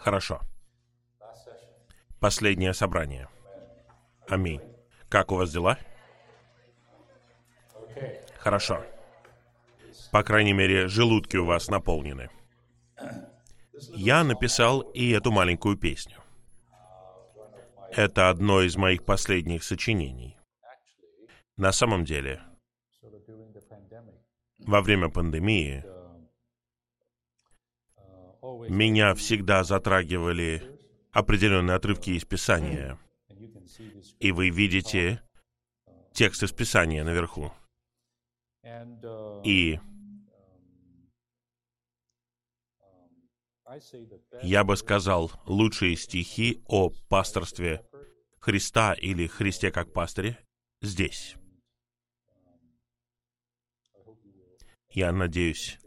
Хорошо. Последнее собрание. Аминь. Как у вас дела? Хорошо. По крайней мере, желудки у вас наполнены. Я написал и эту маленькую песню. Это одно из моих последних сочинений. На самом деле, во время пандемии меня всегда затрагивали определенные отрывки из Писания. И вы видите текст из Писания наверху. И я бы сказал, лучшие стихи о пасторстве Христа или Христе как пастыре здесь. Я надеюсь,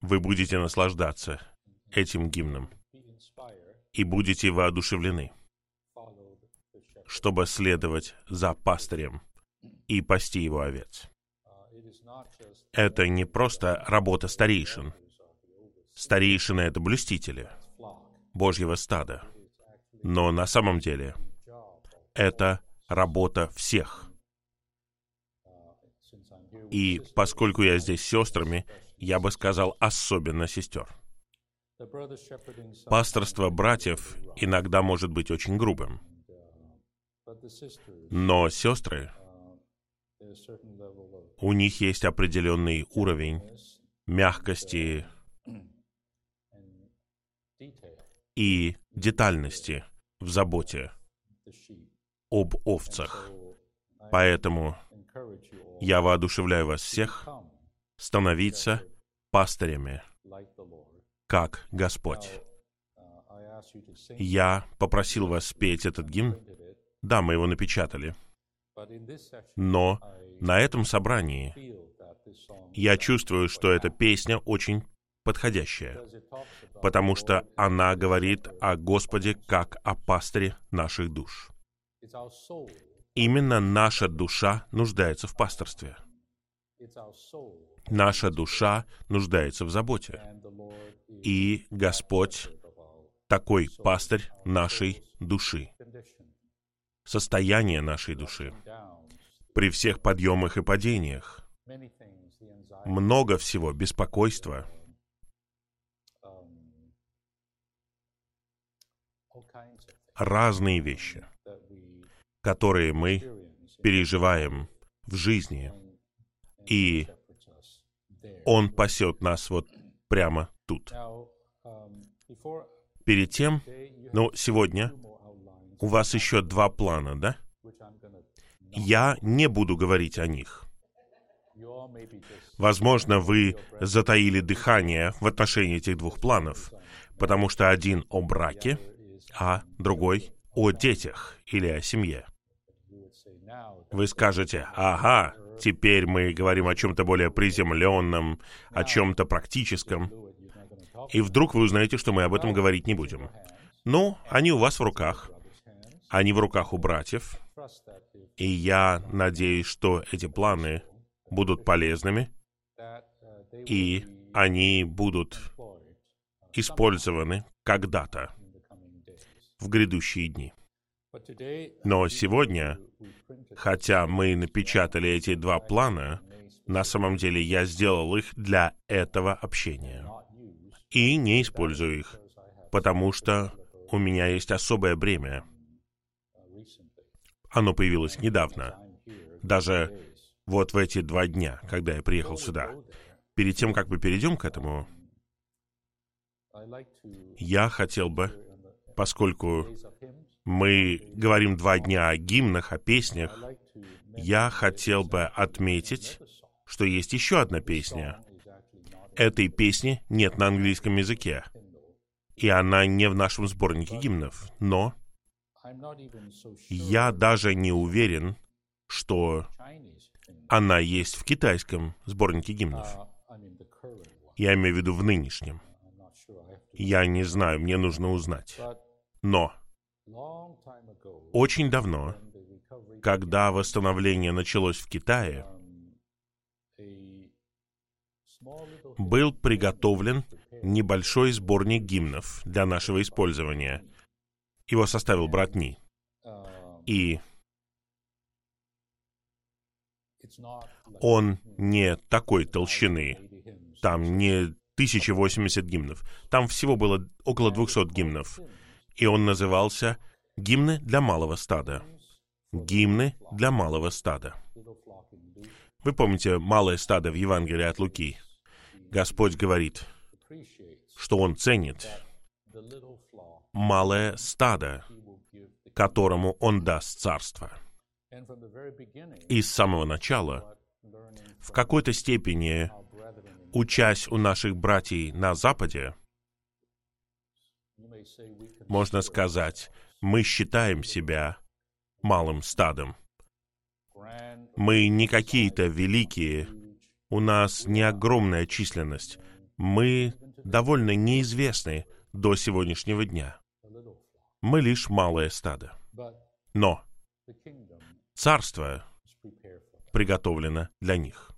вы будете наслаждаться этим гимном и будете воодушевлены, чтобы следовать за пастырем и пасти его овец. Это не просто работа старейшин. Старейшины — это блюстители Божьего стада. Но на самом деле это работа всех. И поскольку я здесь с сестрами, я бы сказал особенно сестер. Пасторство братьев иногда может быть очень грубым. Но сестры, у них есть определенный уровень мягкости и детальности в заботе об овцах. Поэтому я воодушевляю вас всех становиться пастырями, как Господь. Я попросил вас спеть этот гимн. Да, мы его напечатали. Но на этом собрании я чувствую, что эта песня очень подходящая, потому что она говорит о Господе как о пастыре наших душ. Именно наша душа нуждается в пасторстве. Наша душа нуждается в заботе. И Господь такой пастырь нашей души. Состояние нашей души. При всех подъемах и падениях. Много всего, беспокойства. Разные вещи, которые мы переживаем в жизни. И Он пасет нас вот прямо тут. Перед тем, ну, сегодня у вас еще два плана, да? Я не буду говорить о них. Возможно, вы затаили дыхание в отношении этих двух планов, потому что один о браке, а другой о детях или о семье. Вы скажете, ага, теперь мы говорим о чем-то более приземленном, о чем-то практическом. И вдруг вы узнаете, что мы об этом говорить не будем. Ну, они у вас в руках. Они в руках у братьев. И я надеюсь, что эти планы будут полезными, и они будут использованы когда-то в грядущие дни. Но сегодня, хотя мы напечатали эти два плана, на самом деле я сделал их для этого общения. И не использую их, потому что у меня есть особое бремя. Оно появилось недавно. Даже вот в эти два дня, когда я приехал сюда. Перед тем, как мы перейдем к этому, я хотел бы, поскольку мы говорим два дня о гимнах, о песнях, я хотел бы отметить, что есть еще одна песня. Этой песни нет на английском языке, и она не в нашем сборнике гимнов, но я даже не уверен, что она есть в китайском сборнике гимнов. Я имею в виду в нынешнем. Я не знаю, мне нужно узнать. Но очень давно, когда восстановление началось в Китае, был приготовлен небольшой сборник гимнов для нашего использования. Его составил брат Ни. И он не такой толщины. Там не 1080 гимнов. Там всего было около 200 гимнов. И он назывался «Гимны для малого стада». Гимны для малого стада. Вы помните малое стадо в Евангелии от Луки? Господь говорит, что Он ценит малое стадо, которому Он даст царство. И с самого начала, в какой-то степени, учась у наших братьев на Западе, можно сказать, мы считаем себя малым стадом. Мы не какие-то великие, у нас не огромная численность. Мы довольно неизвестны до сегодняшнего дня. Мы лишь малое стадо. Но царство приготовлено для них.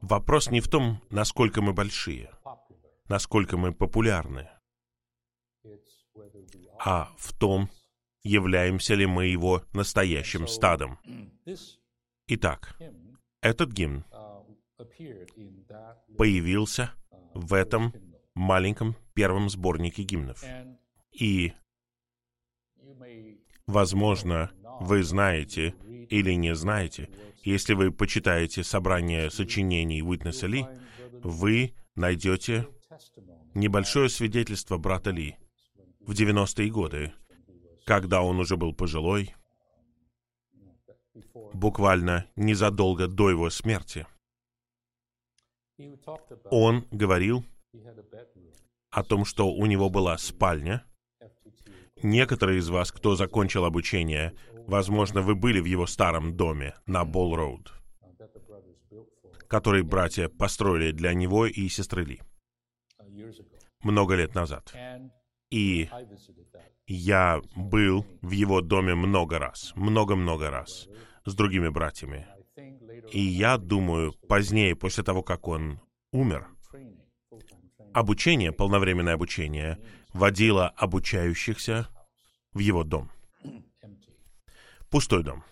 Вопрос не в том, насколько мы большие, насколько мы популярны, а в том, являемся ли мы его настоящим стадом. Итак, этот гимн появился в этом маленьком первом сборнике гимнов. И, возможно, вы знаете или не знаете, если вы почитаете собрание сочинений Уитнеса Ли, вы найдете небольшое свидетельство брата Ли в 90-е годы, когда он уже был пожилой, буквально незадолго до его смерти. Он говорил о том, что у него была спальня. Некоторые из вас, кто закончил обучение, возможно, вы были в его старом доме на Болл-Роуд, который братья построили для него и сестры Ли много лет назад. И я был в его доме много раз, много-много раз, с другими братьями. И я думаю, позднее, после того, как он умер, обучение, полновременное обучение, водило обучающихся в его дом. Пустой дом.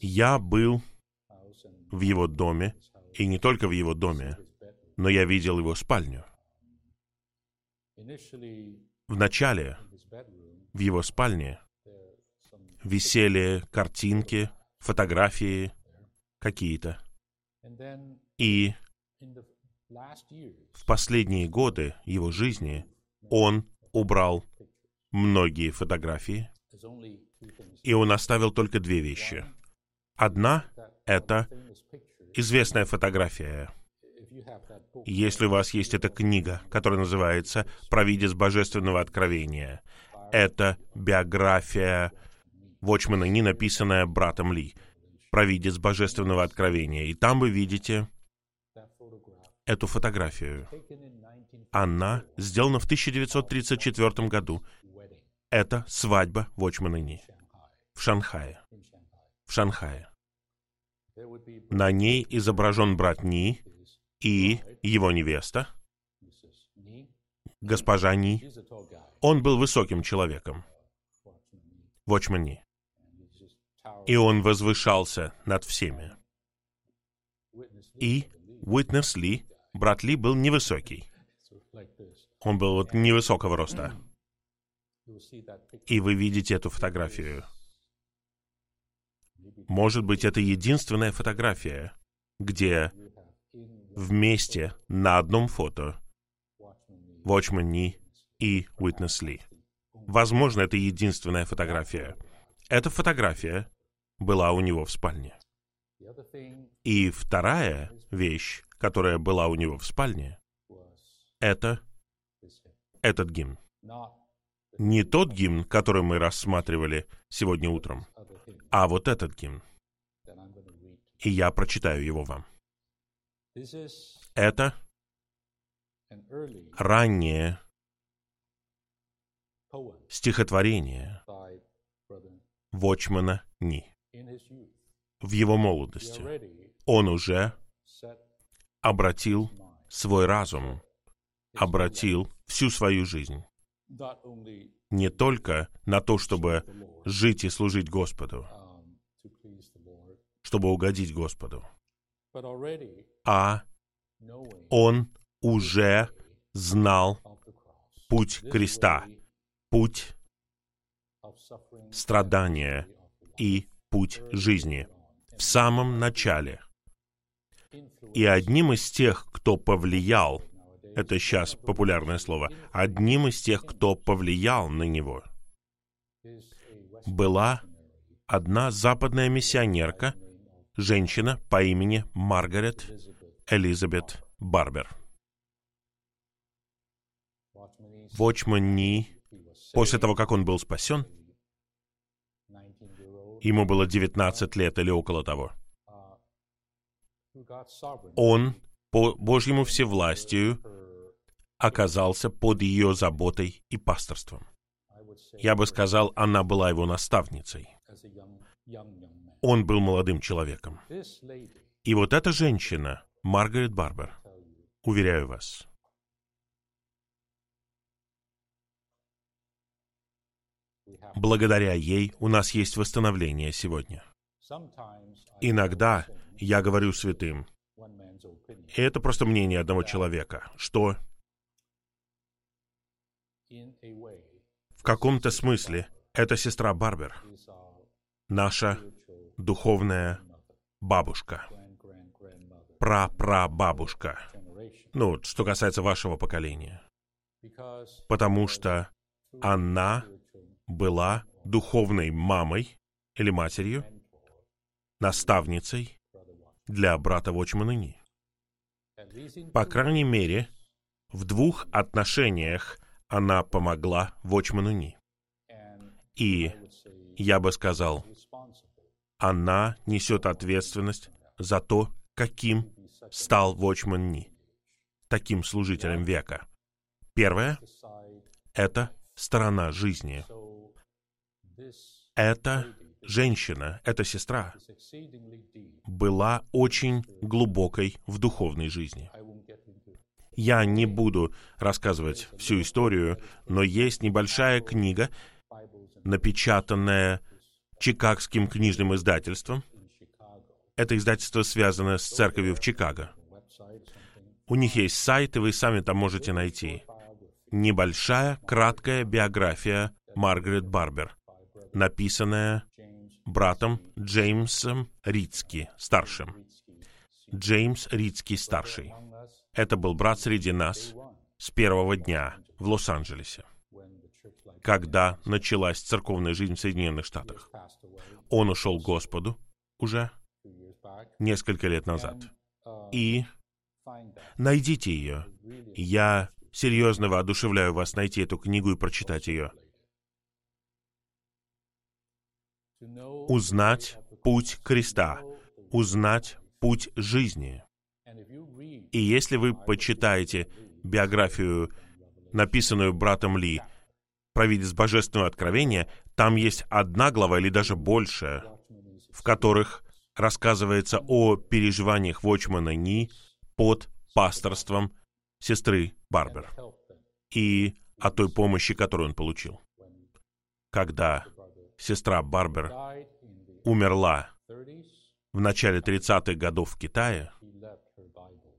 Я был в его доме, и не только в его доме, но я видел его спальню. Вначале в его спальне висели картинки, фотографии какие-то. И в последние годы его жизни он убрал многие фотографии, и он оставил только две вещи. Одна — это известная фотография если у вас есть эта книга, которая называется «Провидец божественного откровения», это биография Вочмана, не написанная братом Ли, «Провидец божественного откровения». И там вы видите эту фотографию. Она сделана в 1934 году. Это свадьба Вочмана Ни в Шанхае. В Шанхае. На ней изображен брат Ни и его невеста, госпожа Ни. Он был высоким человеком, Вочман Ни. И он возвышался над всеми. И Уитнес Ли, брат Ли, был невысокий. Он был вот невысокого роста. И вы видите эту фотографию. Может быть, это единственная фотография, где вместе на одном фото Watchman Ни и Witness Ли. Возможно, это единственная фотография. Эта фотография была у него в спальне. И вторая вещь, которая была у него в спальне, это этот гимн. Не тот гимн, который мы рассматривали сегодня утром, а вот этот гимн. И я прочитаю его вам. Это раннее стихотворение Вочмана Ни в его молодости. Он уже обратил свой разум, обратил всю свою жизнь не только на то, чтобы жить и служить Господу, чтобы угодить Господу, а он уже знал путь креста, путь страдания и путь жизни в самом начале. И одним из тех, кто повлиял, это сейчас популярное слово, одним из тех, кто повлиял на него, была одна западная миссионерка, женщина по имени Маргарет Элизабет Барбер. Вочман Ни, после того, как он был спасен, ему было 19 лет или около того, он по Божьему всевластию оказался под ее заботой и пасторством. Я бы сказал, она была его наставницей. Он был молодым человеком. И вот эта женщина, Маргарет Барбер, уверяю вас, благодаря ей у нас есть восстановление сегодня. Иногда я говорю святым, и это просто мнение одного человека, что? В каком-то смысле эта сестра Барбер наша духовная бабушка, пра-пра-бабушка, ну, что касается вашего поколения. Потому что она была духовной мамой или матерью, наставницей для брата Вочмана Ни. По крайней мере, в двух отношениях она помогла Вочману Ни. И я бы сказал, она несет ответственность за то, каким стал Вочман Ни, таким служителем века. Первое — это сторона жизни. Эта женщина, эта сестра, была очень глубокой в духовной жизни. Я не буду рассказывать всю историю, но есть небольшая книга, напечатанная Чикагским книжным издательством. Это издательство связано с церковью в Чикаго. У них есть сайт, и вы сами там можете найти. Небольшая, краткая биография Маргарет Барбер, написанная братом Джеймсом Рицки, старшим. Джеймс Рицки, старший. Это был брат среди нас с первого дня в Лос-Анджелесе, когда началась церковная жизнь в Соединенных Штатах. Он ушел к Господу уже несколько лет назад. И найдите ее. Я серьезно воодушевляю вас найти эту книгу и прочитать ее. Узнать путь креста, узнать путь жизни. И если вы почитаете биографию, написанную братом Ли, «Провидец Божественного Откровения», там есть одна глава или даже больше, в которых рассказывается о переживаниях Вочмана Ни под пасторством сестры Барбер и о той помощи, которую он получил. Когда сестра Барбер умерла в начале 30-х годов в Китае,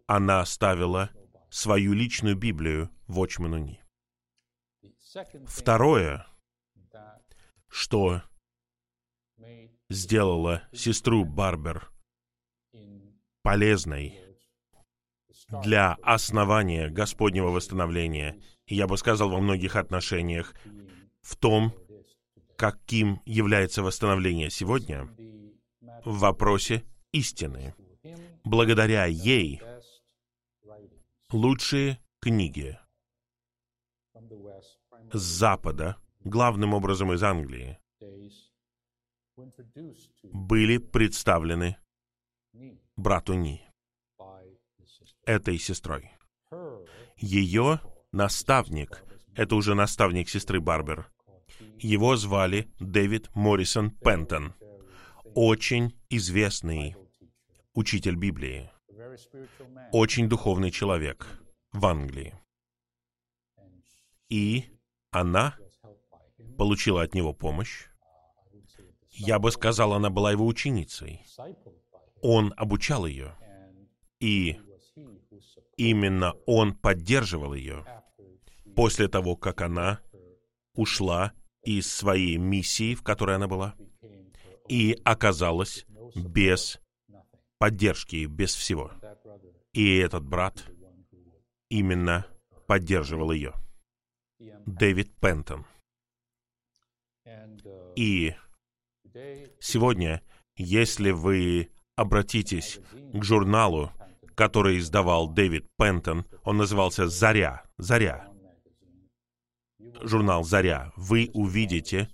она оставила свою личную Библию Вочману Ни. Второе, что сделала сестру Барбер полезной для основания Господнего восстановления, и я бы сказал во многих отношениях, в том, каким является восстановление сегодня, в вопросе истины. Благодаря ей лучшие книги с Запада, главным образом из Англии, были представлены брату Ни, этой сестрой. Ее наставник, это уже наставник сестры Барбер, его звали Дэвид Моррисон Пентон, очень известный учитель Библии, очень духовный человек в Англии. И она получила от него помощь. Я бы сказал, она была его ученицей. Он обучал ее. И именно он поддерживал ее после того, как она ушла из своей миссии, в которой она была, и оказалась без поддержки, без всего. И этот брат именно поддерживал ее. Дэвид Пентон. И сегодня, если вы обратитесь к журналу, который издавал Дэвид Пентон, он назывался «Заря», «Заря», журнал «Заря», вы увидите,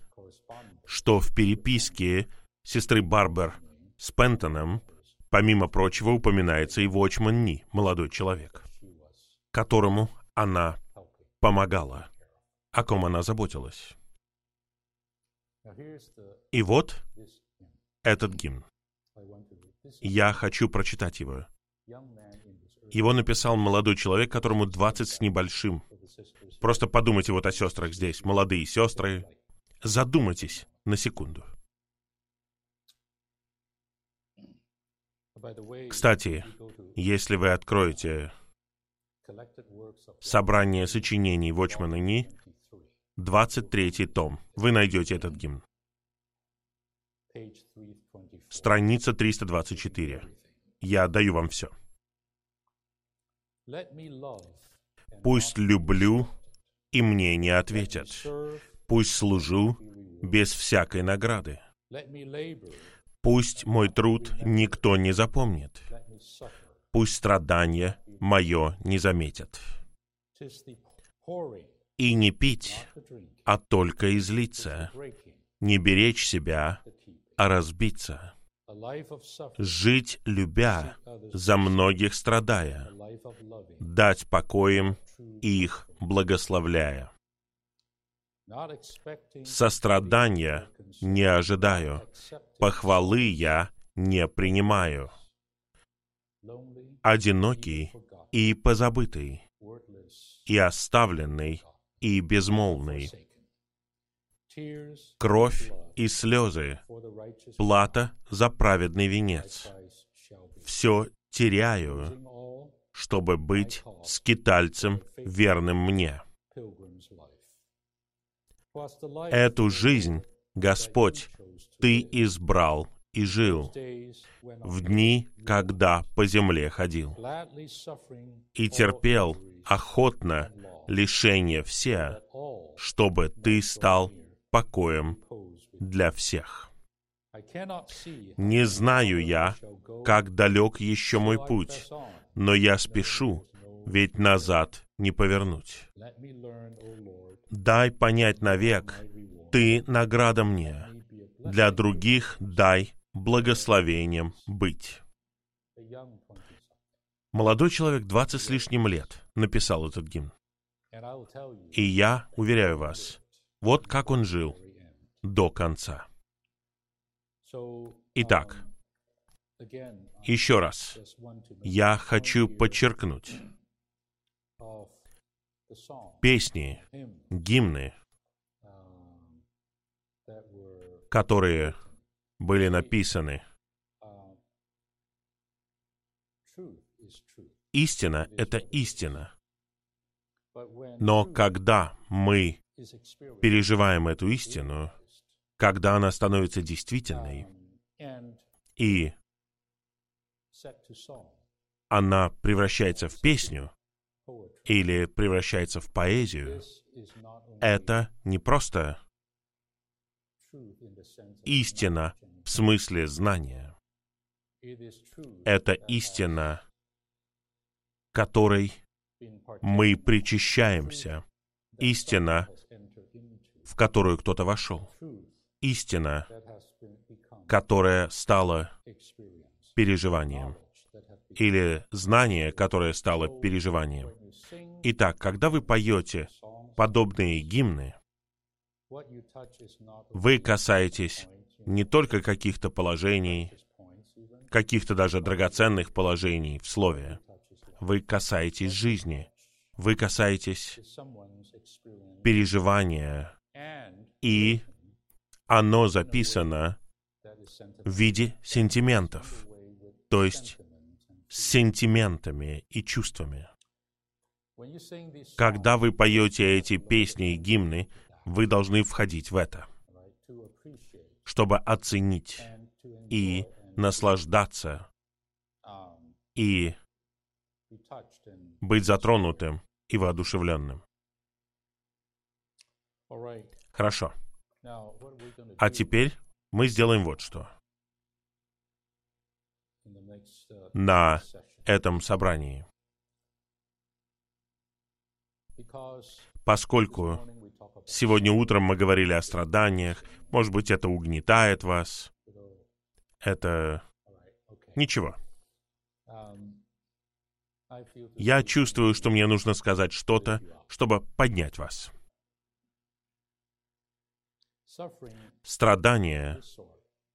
что в переписке сестры Барбер с Пентоном, помимо прочего, упоминается и Вочман Ни, молодой человек, которому она помогала, о ком она заботилась. И вот этот гимн. Я хочу прочитать его. Его написал молодой человек, которому 20 с небольшим. Просто подумайте вот о сестрах здесь, молодые сестры. Задумайтесь на секунду. Кстати, если вы откроете собрание сочинений Вочмана Ни, 23 том, вы найдете этот гимн. Страница 324. Я даю вам все. Пусть люблю, и мне не ответят. Пусть служу без всякой награды. Пусть мой труд никто не запомнит. Пусть страдания мое не заметят. И не пить, а только излиться. Не беречь себя, а разбиться. Жить, любя, за многих страдая. Дать покоем их благословляя. Сострадания не ожидаю, похвалы я не принимаю. Одинокий и позабытый, и оставленный, и безмолвный. Кровь и слезы, плата за праведный венец. Все теряю, чтобы быть скитальцем верным мне. Эту жизнь, Господь, Ты избрал и жил в дни, когда по земле ходил, и терпел охотно лишения все, чтобы Ты стал покоем для всех. Не знаю я, как далек еще мой путь, но я спешу, ведь назад не повернуть. Дай понять навек, Ты награда мне, для других дай благословением быть. Молодой человек, двадцать с лишним лет, написал этот гимн. И я уверяю вас, вот как он жил до конца. Итак, еще раз, я хочу подчеркнуть, песни, гимны, которые были написаны. Истина — это истина. Но когда мы переживаем эту истину, когда она становится действительной, и она превращается в песню или превращается в поэзию, это не просто истина в смысле знания. Это истина, которой мы причащаемся. Истина, в которую кто-то вошел. Истина, которая стала переживанием, или знание, которое стало переживанием. Итак, когда вы поете подобные гимны, вы касаетесь не только каких-то положений каких-то даже драгоценных положений в Слове. Вы касаетесь жизни, вы касаетесь переживания, и оно записано в виде сентиментов, то есть с сентиментами и чувствами. Когда вы поете эти песни и гимны, вы должны входить в это, чтобы оценить и наслаждаться и быть затронутым и воодушевленным. Хорошо. А теперь мы сделаем вот что. На этом собрании. Поскольку сегодня утром мы говорили о страданиях, может быть, это угнетает вас, это ничего. Я чувствую, что мне нужно сказать что-то, чтобы поднять вас. Страдания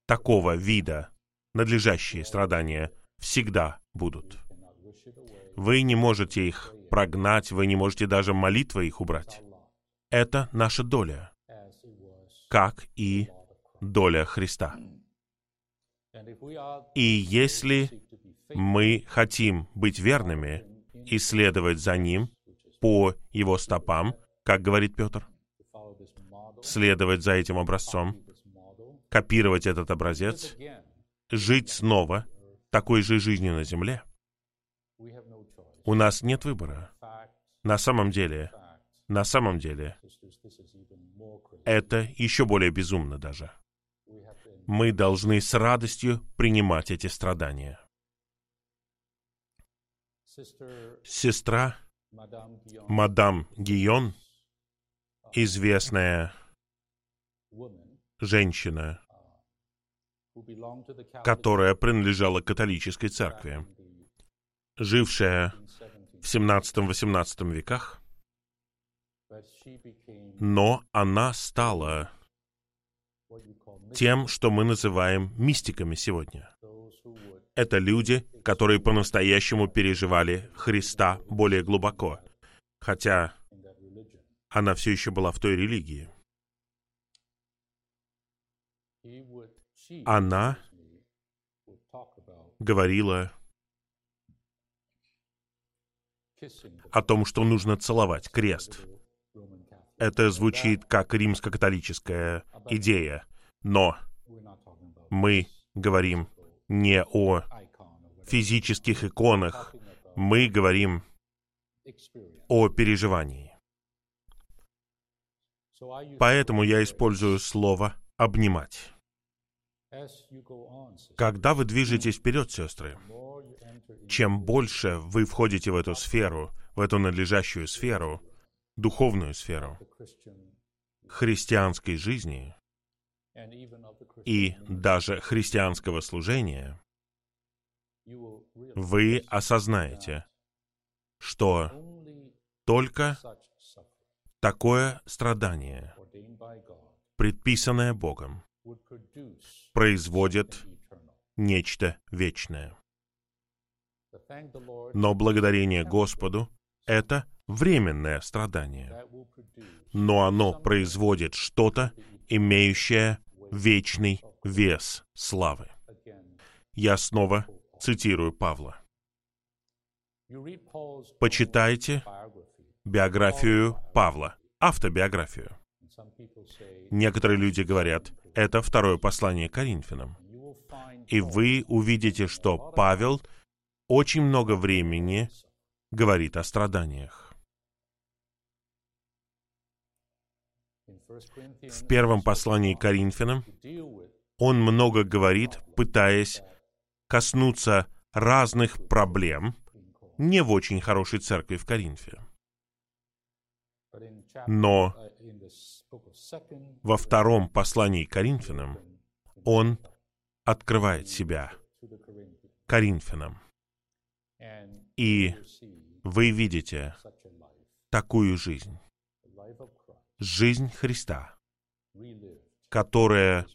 такого вида, надлежащие страдания, всегда будут. Вы не можете их прогнать, вы не можете даже молитвой их убрать. Это наша доля, как и доля Христа. И если мы хотим быть верными и следовать за Ним по Его стопам, как говорит Петр, следовать за этим образцом, копировать этот образец, жить снова такой же жизнью на земле, у нас нет выбора. На самом деле, на самом деле, это еще более безумно даже. Мы должны с радостью принимать эти страдания. Сестра мадам Гион, известная женщина, которая принадлежала католической церкви, жившая в 17-18 веках, но она стала тем, что мы называем мистиками сегодня. Это люди, которые по-настоящему переживали Христа более глубоко, хотя она все еще была в той религии. Она говорила о том, что нужно целовать крест. Это звучит как римско-католическая идея, но мы говорим не о физических иконах, мы говорим о переживании. Поэтому я использую слово «обнимать». Когда вы движетесь вперед, сестры, чем больше вы входите в эту сферу, в эту надлежащую сферу, духовную сферу христианской жизни и даже христианского служения, вы осознаете, что только такое страдание, предписанное Богом, производит нечто вечное. Но благодарение Господу — это временное страдание. Но оно производит что-то, имеющее вечный вес славы. Я снова цитирую Павла. Почитайте биографию Павла, автобиографию. Некоторые люди говорят, это второе послание Коринфянам. И вы увидите, что Павел очень много времени говорит о страданиях. В первом послании Коринфянам он много говорит, пытаясь коснуться разных проблем, не в очень хорошей церкви в Коринфе. Но во втором послании к Коринфянам он открывает себя Коринфянам. И вы видите такую жизнь, жизнь Христа, которая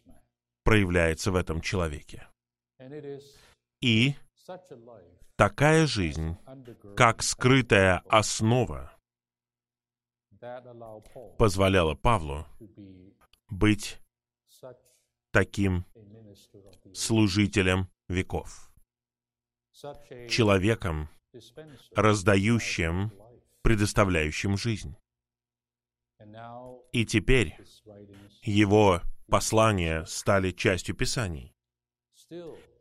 проявляется в этом человеке. И такая жизнь, как скрытая основа, позволяла Павлу быть таким служителем веков, человеком, раздающим, предоставляющим жизнь. И теперь его послания стали частью Писаний.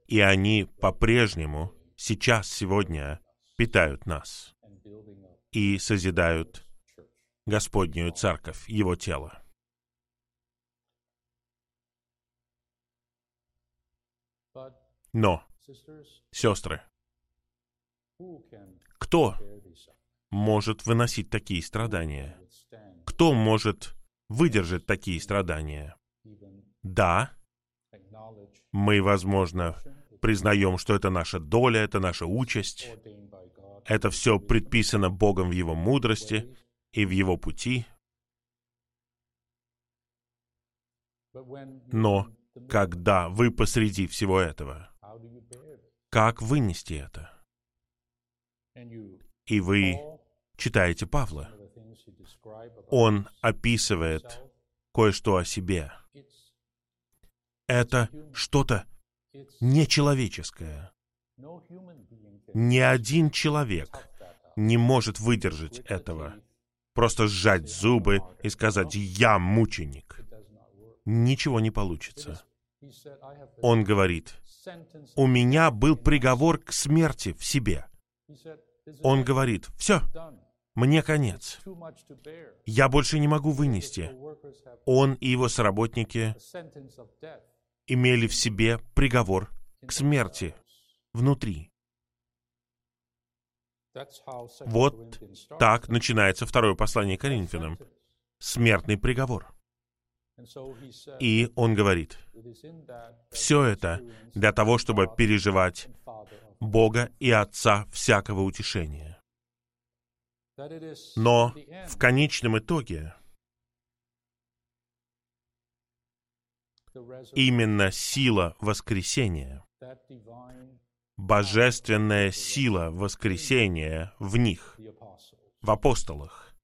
И они по-прежнему, сейчас, сегодня, питают нас и созидают Господнюю Церковь, Его тело. Но, сестры, кто может выносить такие страдания? Кто может выдержать такие страдания? Да, мы, возможно, признаем, что это наша доля, это наша участь. Это все предписано Богом в Его мудрости и в Его пути. Но когда вы посреди всего этого, как вынести это? И вы читаете Павла. Он описывает кое-что о себе. Это что-то нечеловеческое. Ни один человек не может выдержать этого. Просто сжать зубы и сказать «я мученик». Ничего не получится. Он говорит, у меня был приговор к смерти в себе. Он говорит, все, мне конец. Я больше не могу вынести. Он и его соработники имели в себе приговор к смерти внутри. Вот так начинается второе послание Коринфянам. Смертный приговор. И он говорит, все это для того, чтобы переживать Бога и Отца всякого утешения. Но в конечном итоге именно сила воскресения, божественная сила воскресения в них, в апостолах,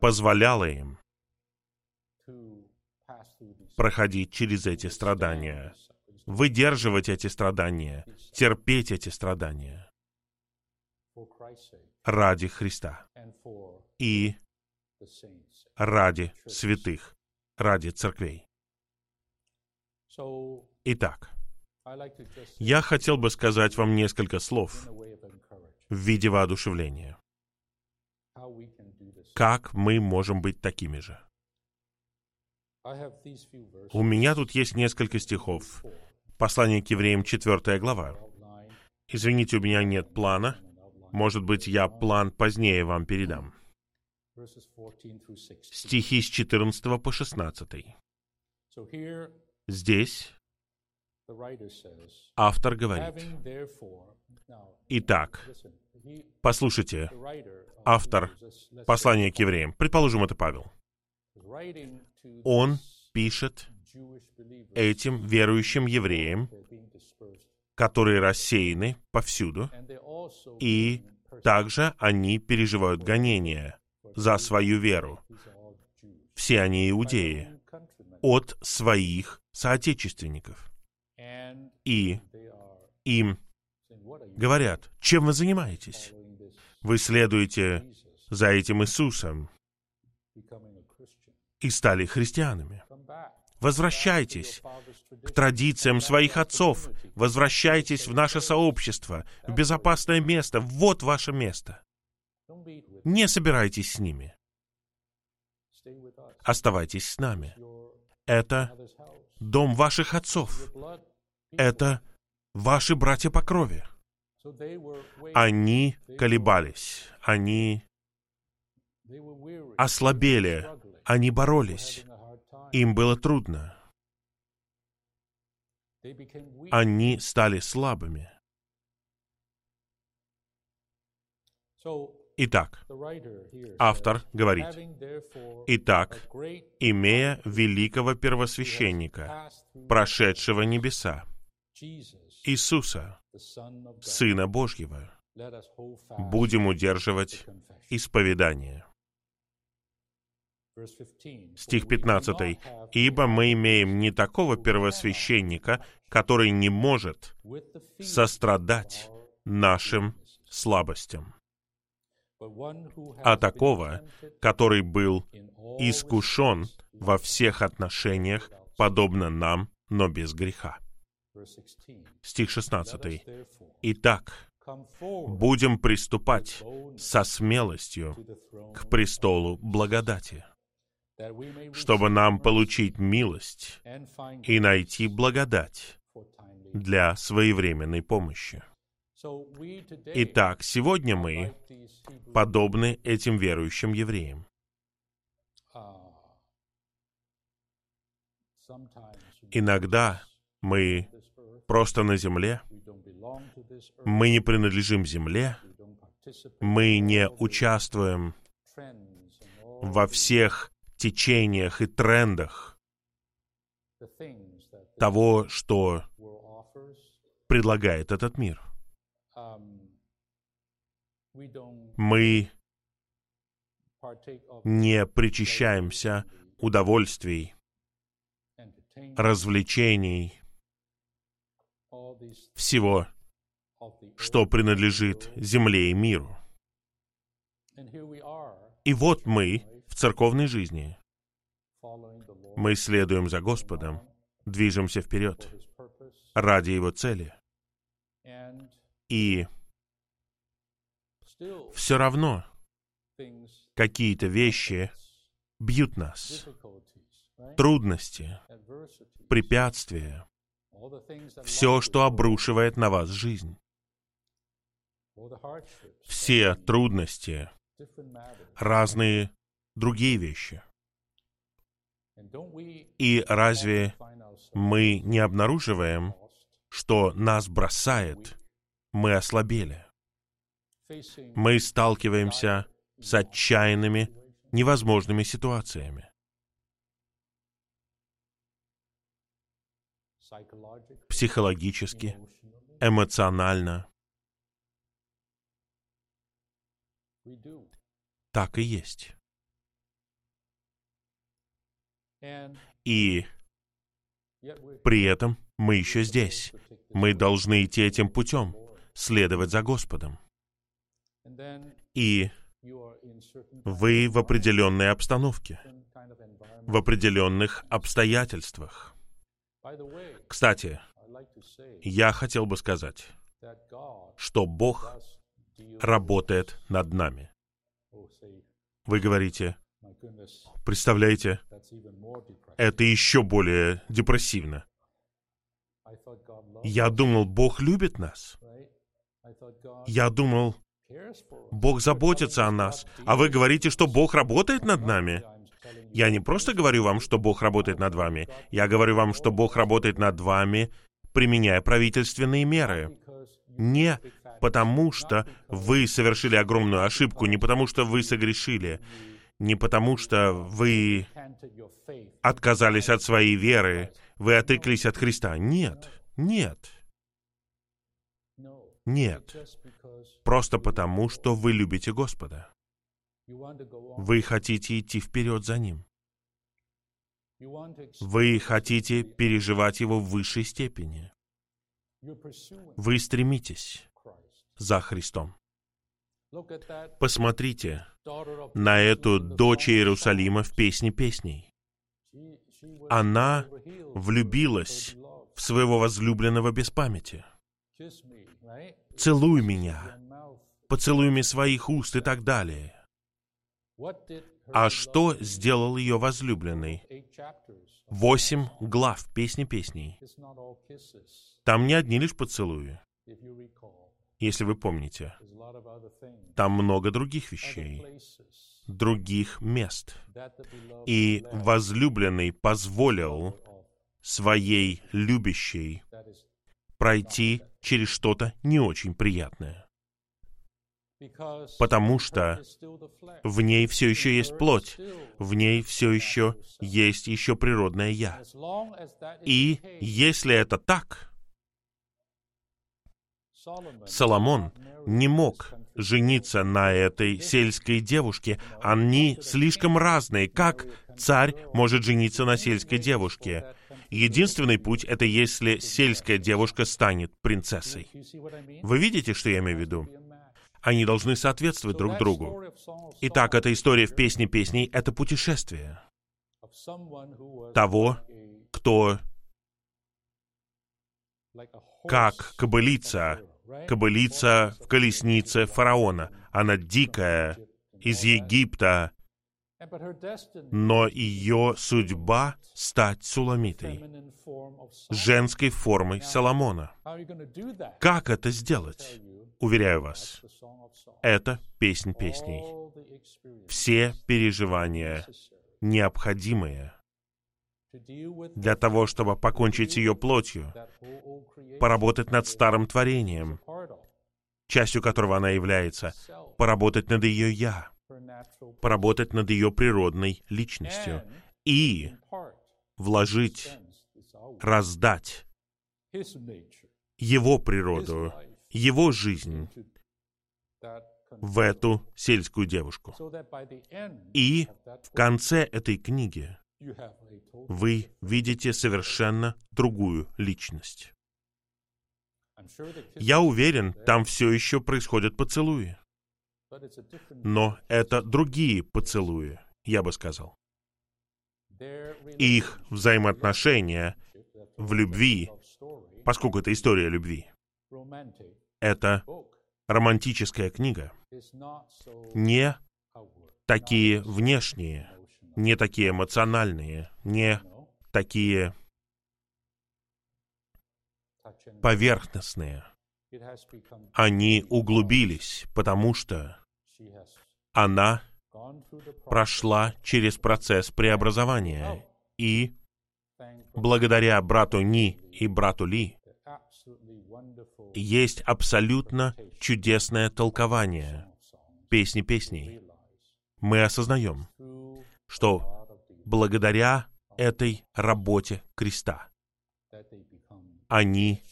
позволяла им проходить через эти страдания, выдерживать эти страдания, терпеть эти страдания ради Христа и ради святых, ради церквей. Итак, я хотел бы сказать вам несколько слов в виде воодушевления. Как мы можем быть такими же? У меня тут есть несколько стихов. Послание к евреям, 4 глава. Извините, у меня нет плана. Может быть, я план позднее вам передам. Стихи с 14 по 16. Здесь автор говорит, «Итак, послушайте, автор послания к евреям, предположим, это Павел, он пишет этим верующим евреям, которые рассеяны повсюду, и также они переживают гонения за свою веру. Все они иудеи от своих соотечественников. И им говорят, чем вы занимаетесь? Вы следуете за этим Иисусом, и стали христианами. Возвращайтесь к традициям своих отцов. Возвращайтесь в наше сообщество, в безопасное место. Вот ваше место. Не собирайтесь с ними. Оставайтесь с нами. Это дом ваших отцов. Это ваши братья по крови. Они колебались. Они ослабели они боролись. Им было трудно. Они стали слабыми. Итак, автор говорит, «Итак, имея великого первосвященника, прошедшего небеса, Иисуса, Сына Божьего, будем удерживать исповедание. Стих 15. «Ибо мы имеем не такого первосвященника, который не может сострадать нашим слабостям, а такого, который был искушен во всех отношениях, подобно нам, но без греха. Стих 16. Итак, будем приступать со смелостью к престолу благодати, чтобы нам получить милость и найти благодать для своевременной помощи. Итак, сегодня мы подобны этим верующим евреям. Иногда мы просто на земле, мы не принадлежим земле, мы не участвуем во всех течениях и трендах того, что предлагает этот мир. Мы не причащаемся удовольствий, развлечений, всего, что принадлежит земле и миру. И вот мы церковной жизни. Мы следуем за Господом, движемся вперед ради Его цели. И все равно какие-то вещи бьют нас. Трудности, препятствия, все, что обрушивает на вас жизнь. Все трудности, разные другие вещи. И разве мы не обнаруживаем, что нас бросает, мы ослабели? Мы сталкиваемся с отчаянными, невозможными ситуациями. психологически, эмоционально. Так и есть. И при этом мы еще здесь. Мы должны идти этим путем, следовать за Господом. И вы в определенной обстановке, в определенных обстоятельствах. Кстати, я хотел бы сказать, что Бог работает над нами. Вы говорите, представляете, это еще более депрессивно. Я думал, Бог любит нас. Я думал, Бог заботится о нас. А вы говорите, что Бог работает над нами? Я не просто говорю вам, что Бог работает над вами. Я говорю вам, что Бог работает над вами, применяя правительственные меры. Не потому, что вы совершили огромную ошибку, не потому, что вы согрешили, не потому, что вы отказались от своей веры, вы отреклись от Христа. Нет, нет. Нет. Просто потому, что вы любите Господа. Вы хотите идти вперед за Ним. Вы хотите переживать Его в высшей степени. Вы стремитесь за Христом. Посмотрите на эту дочь Иерусалима в «Песне песней». Она влюбилась в своего возлюбленного без памяти. «Целуй меня», «Поцелуями своих уст» и так далее. А что сделал ее возлюбленный? Восемь глав песни песней. Там не одни лишь поцелуи. Если вы помните, там много других вещей, других мест. И возлюбленный позволил своей любящей пройти через что-то не очень приятное потому что в ней все еще есть плоть, в ней все еще есть еще природное «я». И если это так, Соломон не мог жениться на этой сельской девушке. Они слишком разные. Как царь может жениться на сельской девушке? Единственный путь — это если сельская девушка станет принцессой. Вы видите, что я имею в виду? Они должны соответствовать друг другу. Итак, эта история в «Песне песней» — это путешествие того, кто как кобылица, кобылица в колеснице фараона. Она дикая, из Египта, но ее судьба — стать суламитой, женской формой Соломона. Как это сделать? Уверяю вас, это песнь песней. Все переживания необходимые для того, чтобы покончить с ее плотью, поработать над старым творением, частью которого она является, поработать над ее «я», поработать над ее природной личностью и вложить, раздать его природу, его жизнь в эту сельскую девушку. И в конце этой книги вы видите совершенно другую личность. Я уверен, там все еще происходят поцелуи. Но это другие поцелуи, я бы сказал. Их взаимоотношения в любви, поскольку это история любви, это романтическая книга, не такие внешние, не такие эмоциональные, не такие поверхностные. Они углубились, потому что она прошла через процесс преобразования. И благодаря брату Ни и брату Ли есть абсолютно чудесное толкование песни песней. Мы осознаем, что благодаря этой работе креста они,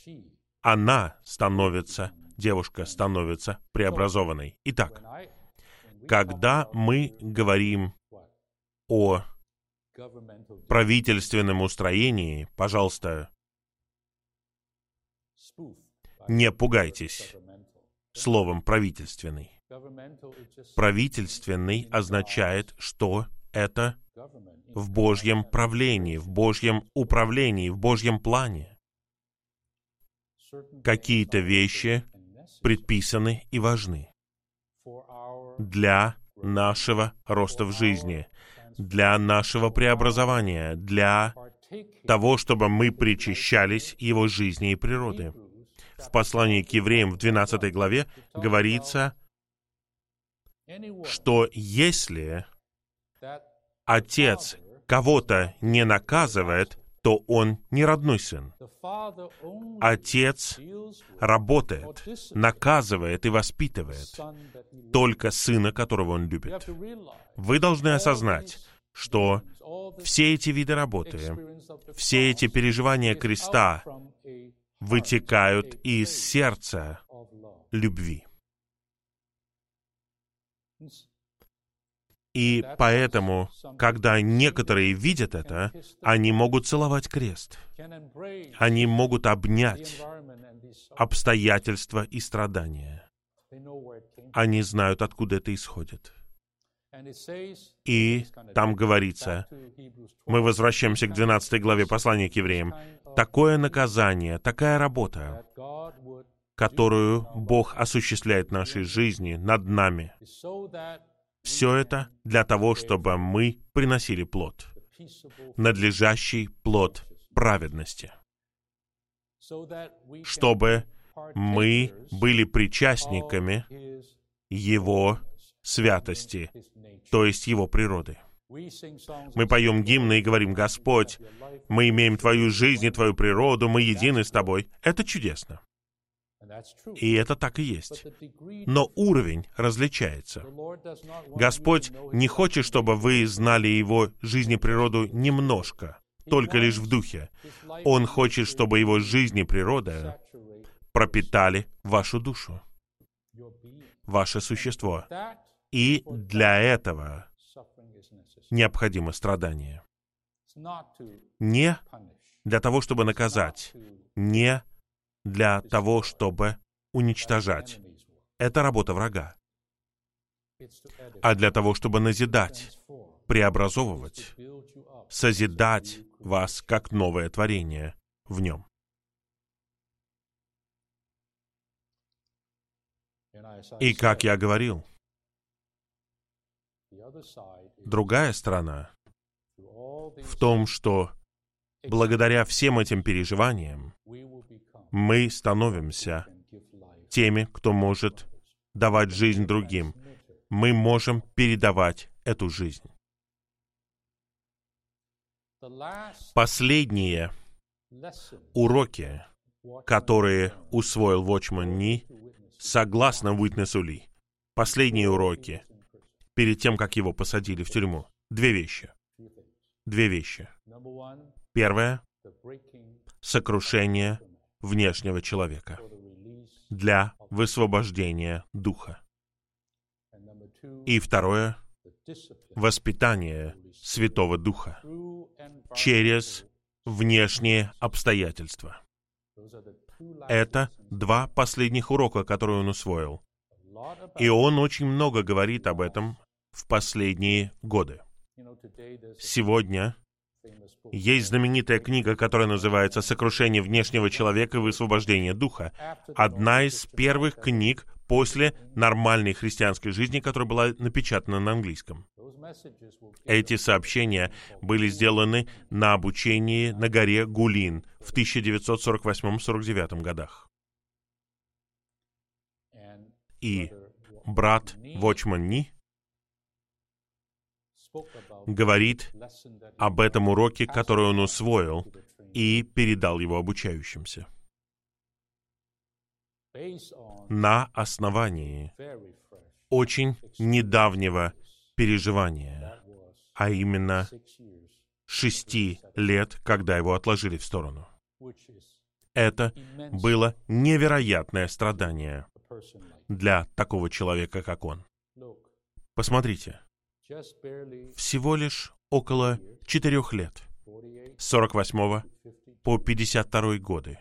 она становится, девушка становится преобразованной. Итак, когда мы говорим о правительственном устроении, пожалуйста, не пугайтесь словом «правительственный». Правительственный означает, что это в Божьем правлении, в Божьем управлении, в Божьем плане. Какие-то вещи предписаны и важны для нашего роста в жизни, для нашего преобразования, для того, чтобы мы причащались Его жизни и природы. В послании к евреям в 12 главе говорится, что если отец кого-то не наказывает, то он не родной сын. Отец работает, наказывает и воспитывает только сына, которого он любит. Вы должны осознать, что все эти виды работы, все эти переживания креста вытекают из сердца любви. И поэтому, когда некоторые видят это, они могут целовать крест. Они могут обнять обстоятельства и страдания. Они знают, откуда это исходит. И там говорится, мы возвращаемся к 12 главе послания к евреям, такое наказание, такая работа, которую Бог осуществляет в нашей жизни над нами, все это для того, чтобы мы приносили плод, надлежащий плод праведности, чтобы мы были причастниками Его святости, то есть Его природы. Мы поем гимны и говорим, Господь, мы имеем Твою жизнь и Твою природу, мы едины с Тобой. Это чудесно. И это так и есть. Но уровень различается. Господь не хочет, чтобы вы знали Его жизнь и природу немножко, только лишь в духе. Он хочет, чтобы Его жизнь и природа пропитали вашу душу, ваше существо. И для этого необходимо страдание. Не для того, чтобы наказать, не для того, чтобы уничтожать. Это работа врага. А для того, чтобы назидать, преобразовывать, созидать вас как новое творение в нем. И как я говорил, другая сторона в том, что благодаря всем этим переживаниям мы становимся теми, кто может давать жизнь другим. Мы можем передавать эту жизнь. Последние уроки, которые усвоил Вочман Ни, согласно Уитнесу Ли. Последние уроки, перед тем, как его посадили в тюрьму. Две вещи. Две вещи. Первое — сокрушение внешнего человека для высвобождения духа. И второе — воспитание Святого Духа через внешние обстоятельства. Это два последних урока, которые он усвоил. И он очень много говорит об этом в последние годы. Сегодня есть знаменитая книга, которая называется «Сокрушение внешнего человека и высвобождение духа». Одна из первых книг после нормальной христианской жизни, которая была напечатана на английском. Эти сообщения были сделаны на обучении на горе Гулин в 1948-49 годах. И брат Вочман Ни говорит об этом уроке, который он усвоил и передал его обучающимся. На основании очень недавнего переживания, а именно шести лет, когда его отложили в сторону. Это было невероятное страдание для такого человека, как он. Посмотрите, всего лишь около четырех лет, с 48 по 52 годы,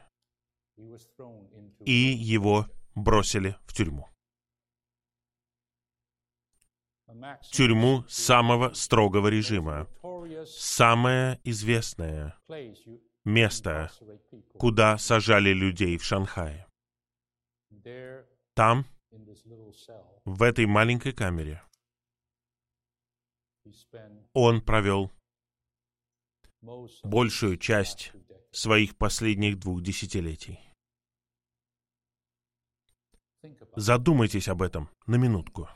и его бросили в тюрьму. Тюрьму самого строгого режима. Самое известное место, куда сажали людей в Шанхае. Там, в этой маленькой камере, он провел большую часть своих последних двух десятилетий. Задумайтесь об этом на минутку.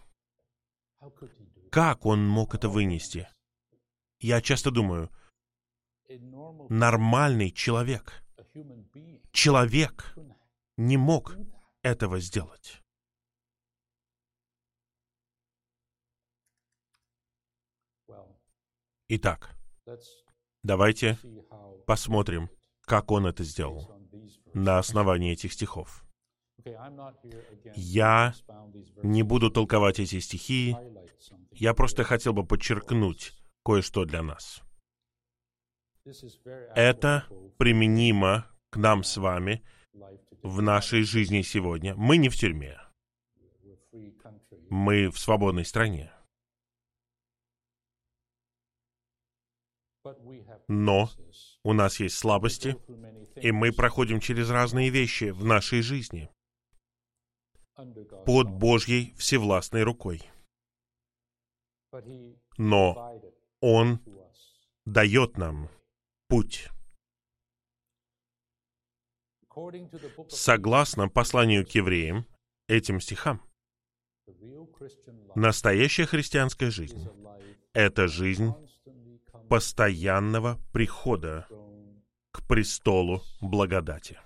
Как он мог это вынести? Я часто думаю, нормальный человек, человек не мог этого сделать. Итак, давайте посмотрим, как он это сделал на основании этих стихов. Я не буду толковать эти стихи, я просто хотел бы подчеркнуть кое-что для нас. Это применимо к нам с вами в нашей жизни сегодня. Мы не в тюрьме. Мы в свободной стране. Но у нас есть слабости, и мы проходим через разные вещи в нашей жизни под Божьей всевластной рукой. Но Он дает нам путь. Согласно посланию к евреям, этим стихам, настоящая христианская жизнь — это жизнь постоянного прихода к престолу благодати.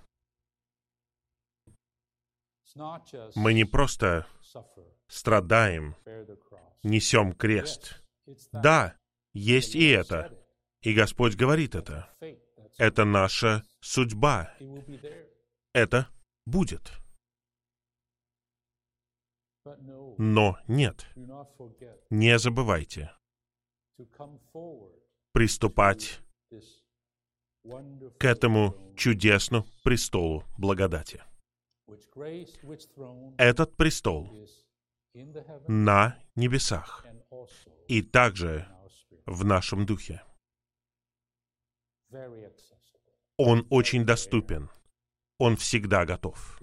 Мы не просто страдаем, несем крест. Да, есть и это. И Господь говорит это. Это наша судьба. Это будет. Но нет, не забывайте приступать к этому чудесному престолу благодати. Этот престол на небесах и также в нашем духе. Он очень доступен. Он всегда готов.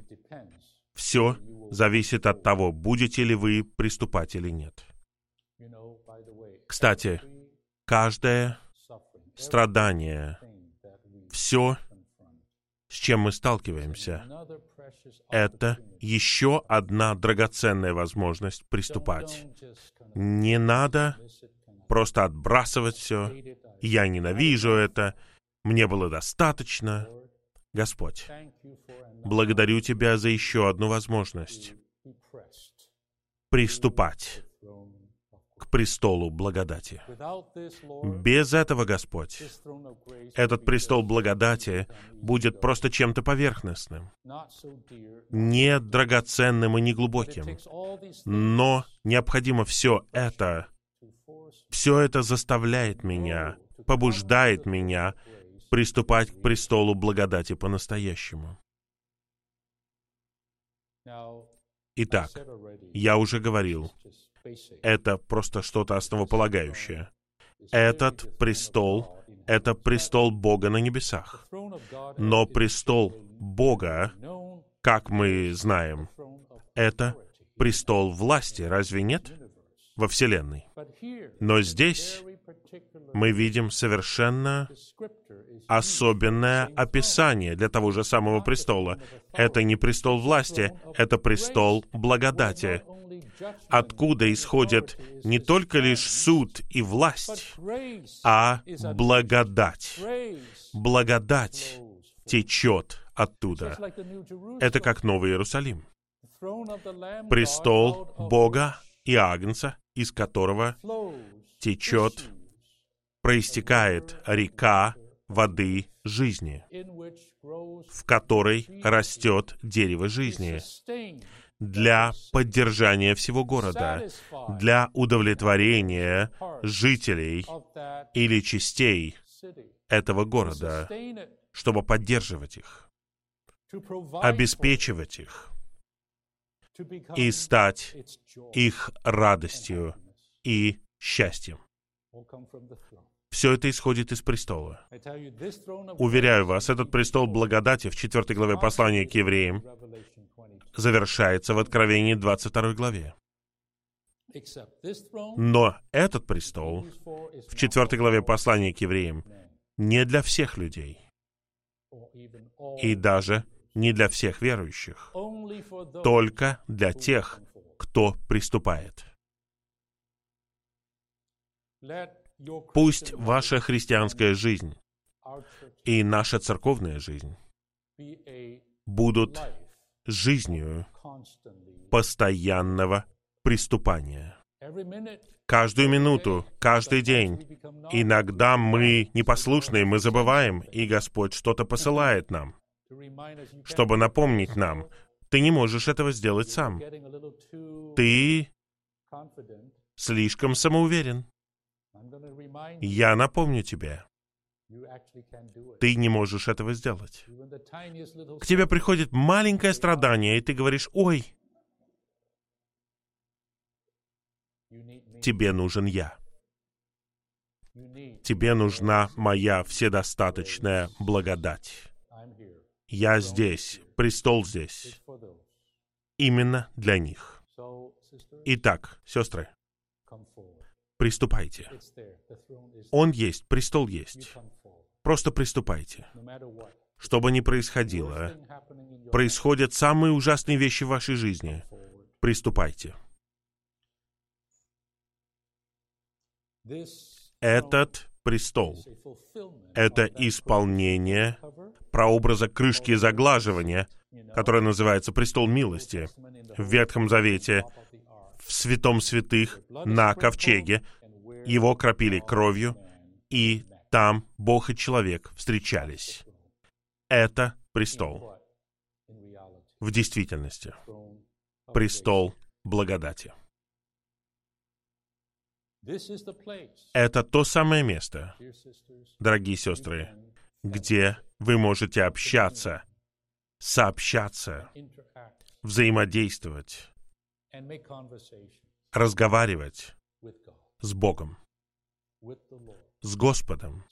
Все зависит от того, будете ли вы приступать или нет. Кстати, каждое страдание, все, с чем мы сталкиваемся, это еще одна драгоценная возможность приступать. Не надо просто отбрасывать все. Я ненавижу это. Мне было достаточно. Господь, благодарю Тебя за еще одну возможность приступать престолу благодати. Без этого, Господь, этот престол благодати будет просто чем-то поверхностным, не драгоценным и не глубоким. Но необходимо все это, все это заставляет меня, побуждает меня приступать к престолу благодати по-настоящему. Итак, я уже говорил, это просто что-то основополагающее. Этот престол — это престол Бога на небесах. Но престол Бога, как мы знаем, это престол власти, разве нет? Во Вселенной. Но здесь мы видим совершенно особенное описание для того же самого престола. Это не престол власти, это престол благодати, откуда исходит не только лишь суд и власть, а благодать. Благодать течет оттуда. Это как Новый Иерусалим. Престол Бога и Агнца, из которого течет, проистекает река воды жизни, в которой растет дерево жизни для поддержания всего города, для удовлетворения жителей или частей этого города, чтобы поддерживать их, обеспечивать их и стать их радостью и счастьем. Все это исходит из престола. Уверяю вас, этот престол благодати в 4 главе послания к евреям завершается в Откровении 22 главе. Но этот престол в 4 главе послания к евреям не для всех людей. И даже не для всех верующих. Только для тех, кто приступает. Пусть ваша христианская жизнь и наша церковная жизнь будут жизнью постоянного приступания. Каждую минуту, каждый день. Иногда мы непослушные, мы забываем, и Господь что-то посылает нам, чтобы напомнить нам, ты не можешь этого сделать сам. Ты слишком самоуверен. Я напомню тебе, ты не можешь этого сделать. К тебе приходит маленькое страдание, и ты говоришь, ой, тебе нужен я. Тебе нужна моя вседостаточная благодать. Я здесь, престол здесь. Именно для них. Итак, сестры, приступайте. Он есть, престол есть. Просто приступайте. Что бы ни происходило, происходят самые ужасные вещи в вашей жизни. Приступайте. Этот престол — это исполнение прообраза крышки заглаживания, которая называется престол милости в Ветхом Завете, в святом святых, на ковчеге. Его кропили кровью, и там Бог и человек встречались. Это престол. в действительности престол благодати. Это то самое место, дорогие сестры, где вы можете общаться, сообщаться, взаимодействовать, разговаривать с Богом, с Господом.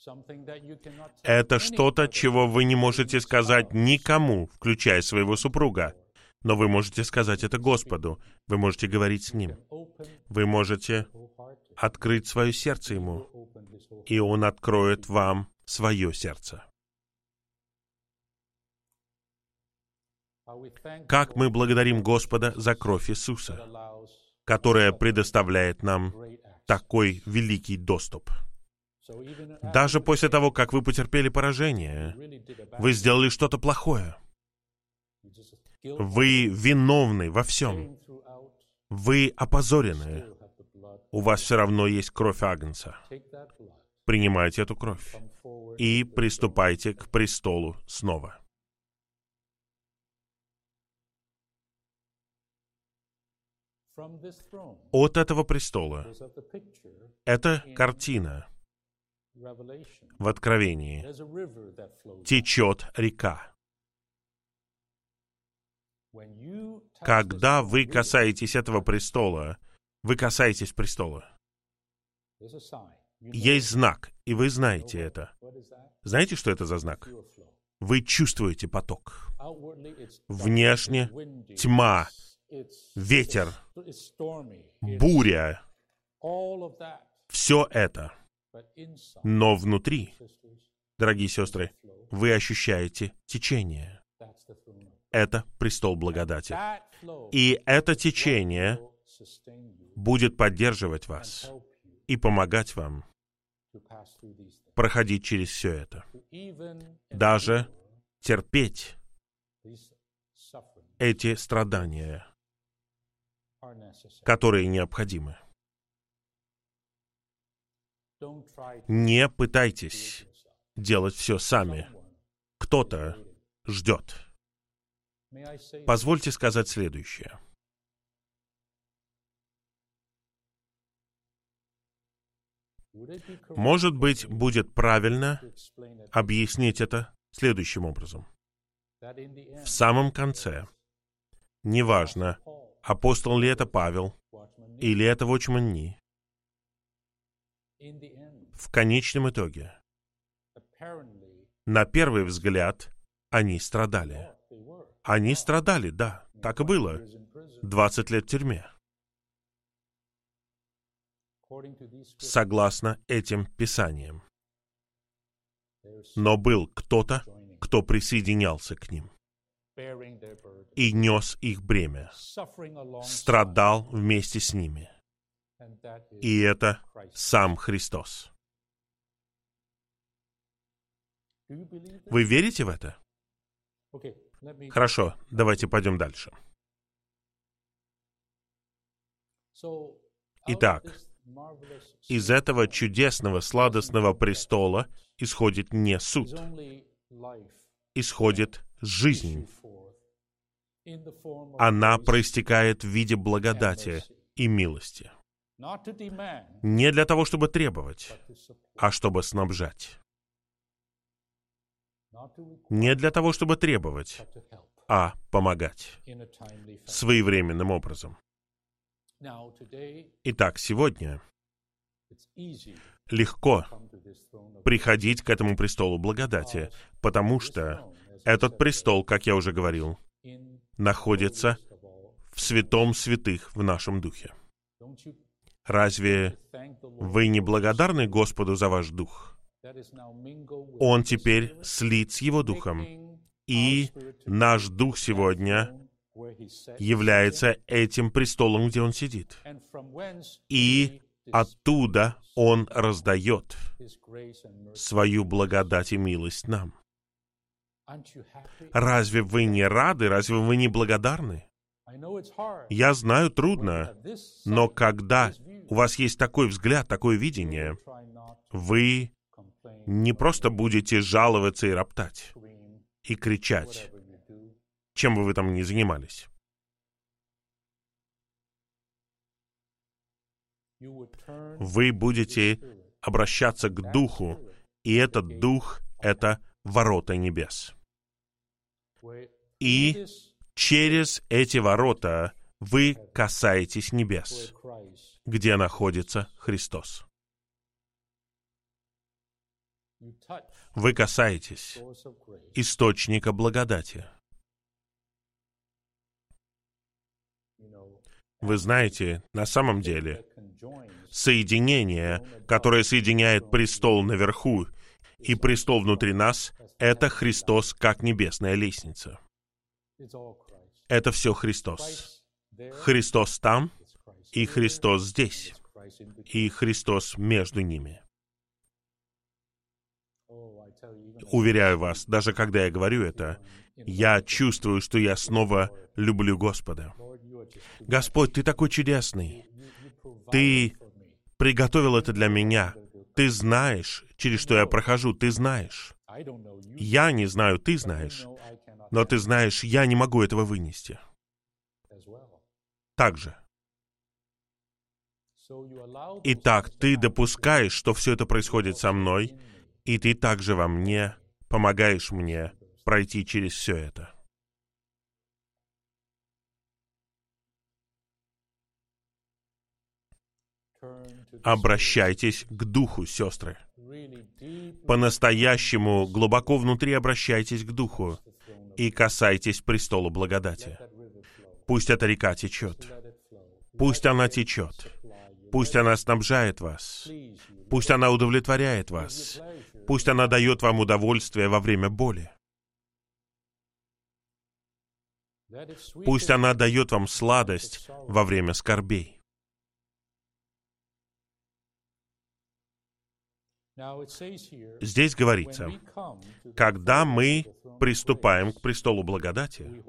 Это что-то, чего вы не можете сказать никому, включая своего супруга. Но вы можете сказать это Господу. Вы можете говорить с Ним. Вы можете открыть свое сердце Ему, и Он откроет вам свое сердце. Как мы благодарим Господа за кровь Иисуса, которая предоставляет нам такой великий доступ. Даже после того, как вы потерпели поражение, вы сделали что-то плохое. Вы виновны во всем. Вы опозорены. У вас все равно есть кровь Агнца. Принимайте эту кровь и приступайте к престолу снова. От этого престола. Это картина в Откровении. Течет река. Когда вы касаетесь этого престола, вы касаетесь престола. Есть знак, и вы знаете это. Знаете, что это за знак? Вы чувствуете поток. Внешне тьма, ветер, буря, все это. Но внутри, дорогие сестры, вы ощущаете течение. Это престол благодати. И это течение будет поддерживать вас и помогать вам проходить через все это. Даже терпеть эти страдания, которые необходимы. Не пытайтесь делать все сами. Кто-то ждет. Позвольте сказать следующее. Может быть, будет правильно объяснить это следующим образом. В самом конце, неважно, апостол ли это Павел, или это Вочман Ни, в конечном итоге, на первый взгляд, они страдали. Они страдали, да, так и было. 20 лет в тюрьме. Согласно этим писаниям. Но был кто-то, кто присоединялся к ним и нес их бремя, страдал вместе с ними. И это сам Христос. Вы верите в это? Хорошо, давайте пойдем дальше. Итак, из этого чудесного, сладостного престола исходит не суд, исходит жизнь. Она проистекает в виде благодати и милости. Не для того, чтобы требовать, а чтобы снабжать. Не для того, чтобы требовать, а помогать своевременным образом. Итак, сегодня легко приходить к этому престолу благодати, потому что этот престол, как я уже говорил, находится в святом святых в нашем духе. Разве вы не благодарны Господу за ваш дух? Он теперь слит с его духом. И наш дух сегодня является этим престолом, где он сидит. И оттуда он раздает свою благодать и милость нам. Разве вы не рады? Разве вы не благодарны? Я знаю, трудно, но когда у вас есть такой взгляд, такое видение, вы не просто будете жаловаться и роптать, и кричать, чем бы вы там ни занимались. Вы будете обращаться к Духу, и этот Дух — это ворота небес. И через эти ворота вы касаетесь небес, где находится Христос. Вы касаетесь источника благодати. Вы знаете, на самом деле, соединение, которое соединяет престол наверху и престол внутри нас, это Христос как небесная лестница. Это все Христос. Христос там, и Христос здесь, и Христос между ними. Уверяю вас, даже когда я говорю это, я чувствую, что я снова люблю Господа. Господь, Ты такой чудесный. Ты приготовил это для меня. Ты знаешь, через что я прохожу. Ты знаешь. Я не знаю, ты знаешь. Но ты знаешь, я не могу этого вынести. Так же. Итак, ты допускаешь, что все это происходит со мной, и ты также во мне помогаешь мне пройти через все это. Обращайтесь к Духу, сестры. По-настоящему глубоко внутри обращайтесь к Духу и касайтесь престолу благодати. Пусть эта река течет. Пусть она течет. Пусть она снабжает вас. Пусть она удовлетворяет вас. Пусть она дает вам удовольствие во время боли. Пусть она дает вам сладость во время скорбей. Здесь говорится, когда мы приступаем к престолу благодати,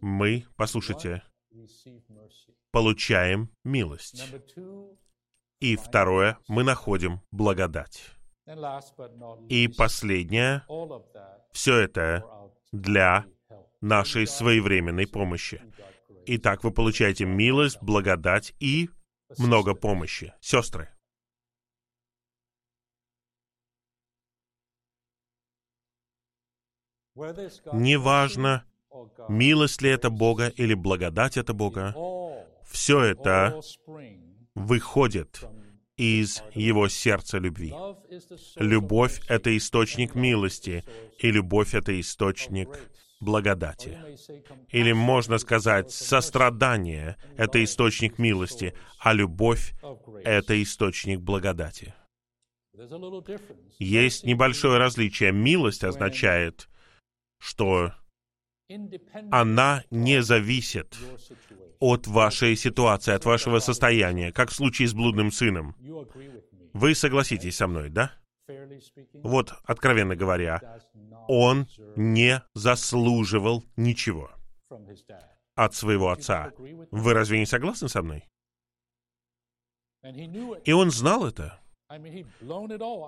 мы, послушайте, получаем милость. И второе, мы находим благодать. И последнее, все это для нашей своевременной помощи. Итак, вы получаете милость, благодать и много помощи. Сестры, неважно, милость ли это Бога или благодать это Бога, все это выходит из его сердца любви. Любовь — это источник милости, и любовь — это источник благодати. Или можно сказать, сострадание — это источник милости, а любовь — это источник благодати. Есть небольшое различие. Милость означает, что она не зависит от вашей ситуации, от вашего состояния, как в случае с блудным сыном. Вы согласитесь со мной, да? Вот, откровенно говоря, он не заслуживал ничего от своего отца. Вы разве не согласны со мной? И он знал это.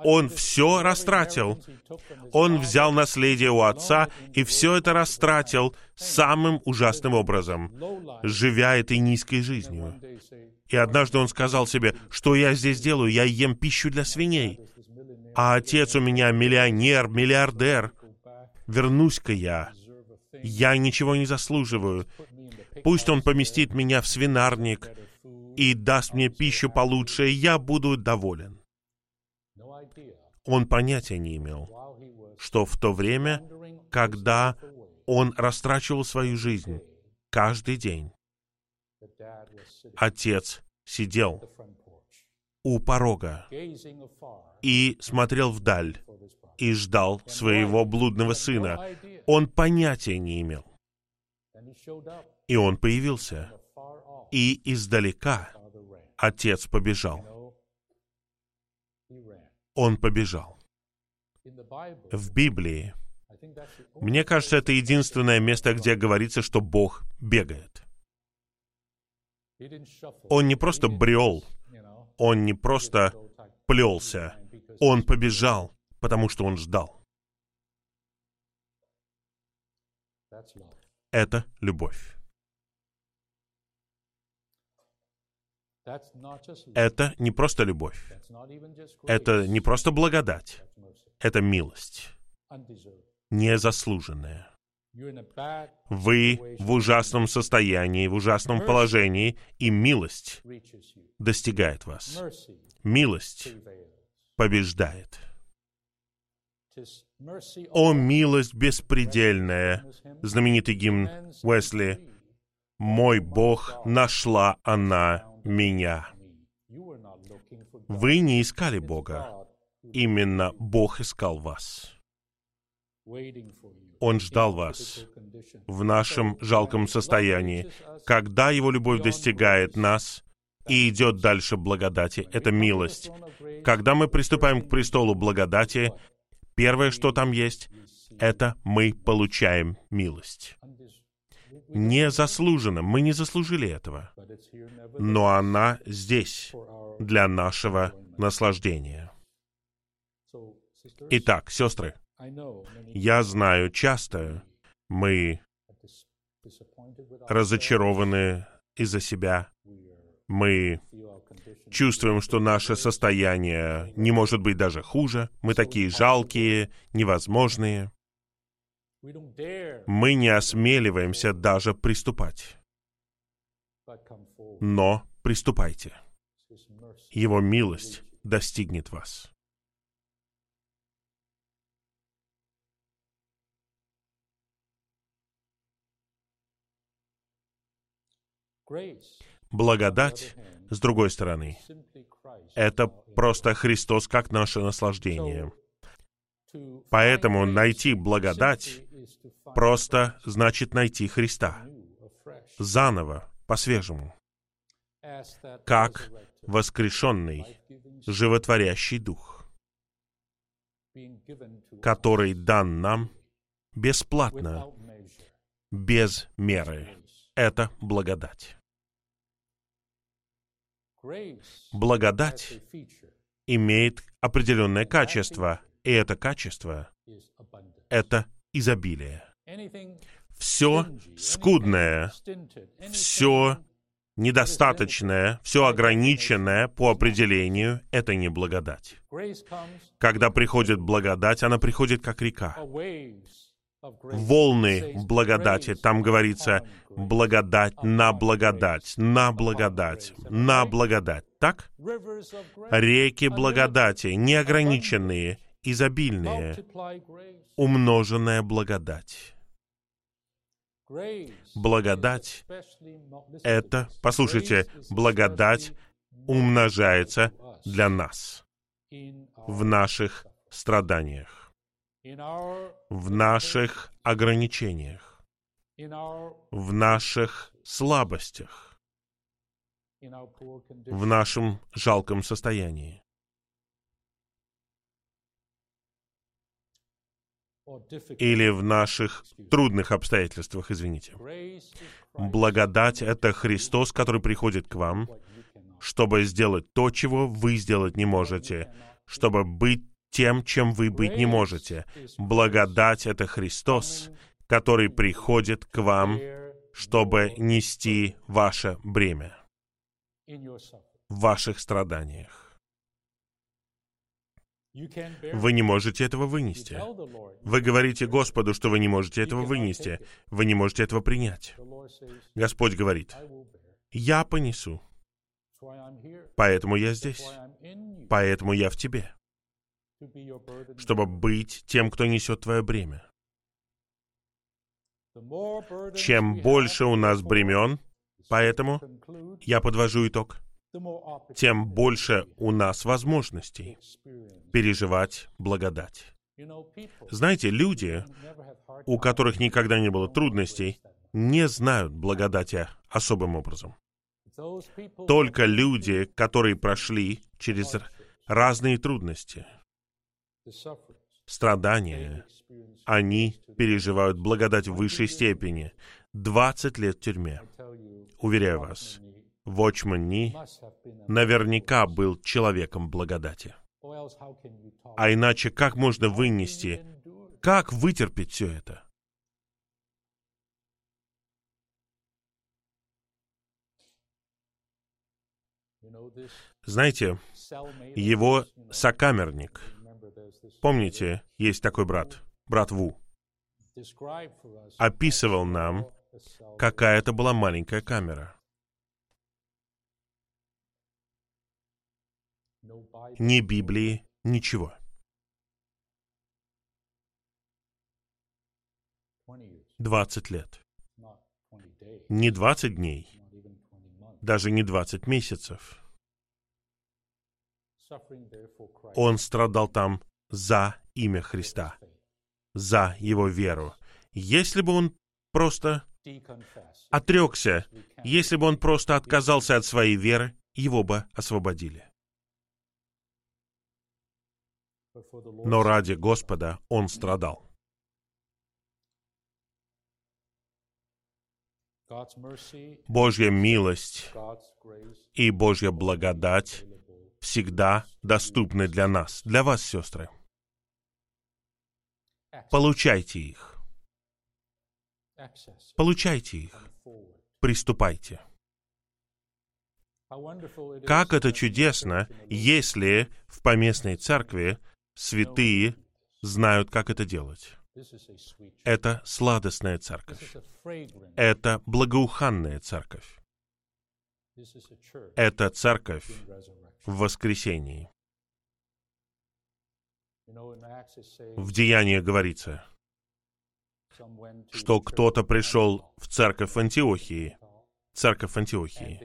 Он все растратил. Он взял наследие у отца и все это растратил самым ужасным образом, живя этой низкой жизнью. И однажды он сказал себе, что я здесь делаю, я ем пищу для свиней. А отец у меня миллионер, миллиардер. Вернусь-ка я. Я ничего не заслуживаю. Пусть он поместит меня в свинарник и даст мне пищу получше, и я буду доволен. Он понятия не имел, что в то время, когда он растрачивал свою жизнь каждый день, отец сидел у порога и смотрел вдаль и ждал своего блудного сына. Он понятия не имел. И он появился. И издалека отец побежал он побежал. В Библии, мне кажется, это единственное место, где говорится, что Бог бегает. Он не просто брел, он не просто плелся, он побежал, потому что он ждал. Это любовь. Это не просто любовь. Это не просто благодать. Это милость. Незаслуженная. Вы в ужасном состоянии, в ужасном положении, и милость достигает вас. Милость побеждает. «О, милость беспредельная!» Знаменитый гимн Уэсли. «Мой Бог, нашла она меня». Вы не искали Бога. Именно Бог искал вас. Он ждал вас в нашем жалком состоянии. Когда Его любовь достигает нас и идет дальше благодати, это милость. Когда мы приступаем к престолу благодати, первое, что там есть, это мы получаем милость. Незаслуженно, мы не заслужили этого. Но она здесь для нашего наслаждения. Итак, сестры, я знаю, часто мы разочарованы из-за себя. Мы чувствуем, что наше состояние не может быть даже хуже. Мы такие жалкие, невозможные. Мы не осмеливаемся даже приступать. Но приступайте. Его милость достигнет вас. Благодать, с другой стороны, это просто Христос как наше наслаждение. Поэтому найти благодать просто значит найти Христа. Заново, по-свежему. Как воскрешенный, животворящий Дух, который дан нам бесплатно, без меры. Это благодать. Благодать имеет определенное качество, и это качество — это изобилие. Все скудное, все недостаточное, все ограниченное по определению — это не благодать. Когда приходит благодать, она приходит как река волны благодати. Там говорится благодать на благодать, на благодать, на благодать. Так? Реки благодати, неограниченные, изобильные, умноженная благодать. Благодать — это, послушайте, благодать умножается для нас в наших страданиях в наших ограничениях, в наших слабостях, в нашем жалком состоянии. Или в наших трудных обстоятельствах, извините. Благодать — это Христос, который приходит к вам, чтобы сделать то, чего вы сделать не можете, чтобы быть тем, чем вы быть не можете. Благодать — это Христос, который приходит к вам, чтобы нести ваше бремя в ваших страданиях. Вы не можете этого вынести. Вы говорите Господу, что вы не можете этого вынести. Вы не можете этого принять. Господь говорит, «Я понесу. Поэтому я здесь. Поэтому я в тебе чтобы быть тем, кто несет твое бремя. Чем больше у нас бремен, поэтому я подвожу итог, тем больше у нас возможностей переживать благодать. Знаете, люди, у которых никогда не было трудностей, не знают благодати особым образом. Только люди, которые прошли через разные трудности — страдания, они переживают благодать в высшей степени. 20 лет в тюрьме. Уверяю вас, Вочман Ни наверняка был человеком благодати. А иначе как можно вынести, как вытерпеть все это? Знаете, его сокамерник, помните, есть такой брат, брат Ву, описывал нам, какая это была маленькая камера — Ни Библии, ничего. Двадцать лет. Не двадцать дней, даже не двадцать месяцев. Он страдал там за имя Христа, за его веру. Если бы он просто отрекся, если бы он просто отказался от своей веры, его бы освободили. Но ради Господа он страдал. Божья милость и Божья благодать всегда доступны для нас, для вас, сестры. Получайте их. Получайте их. Приступайте. Как это чудесно, если в поместной церкви святые знают, как это делать. Это сладостная церковь. Это благоуханная церковь. Это церковь в воскресении. В Деянии говорится, что кто-то пришел в церковь Антиохии, церковь Антиохии,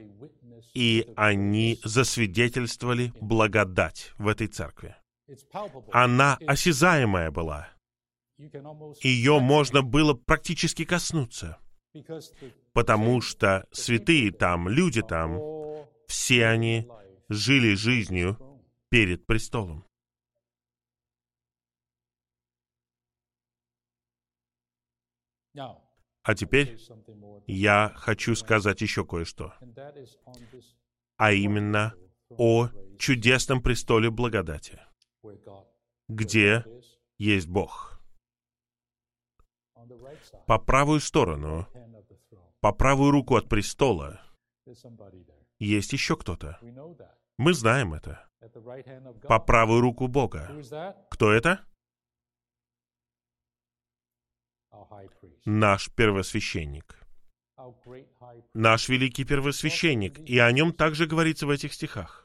и они засвидетельствовали благодать в этой церкви. Она осязаемая была. Ее можно было практически коснуться, потому что святые там, люди там, все они жили жизнью перед престолом. А теперь я хочу сказать еще кое-что, а именно о чудесном престоле благодати, где есть Бог. По правую сторону, по правую руку от престола есть еще кто-то. Мы знаем это. По правую руку Бога. Кто это? Наш первосвященник. Наш великий первосвященник. И о нем также говорится в этих стихах.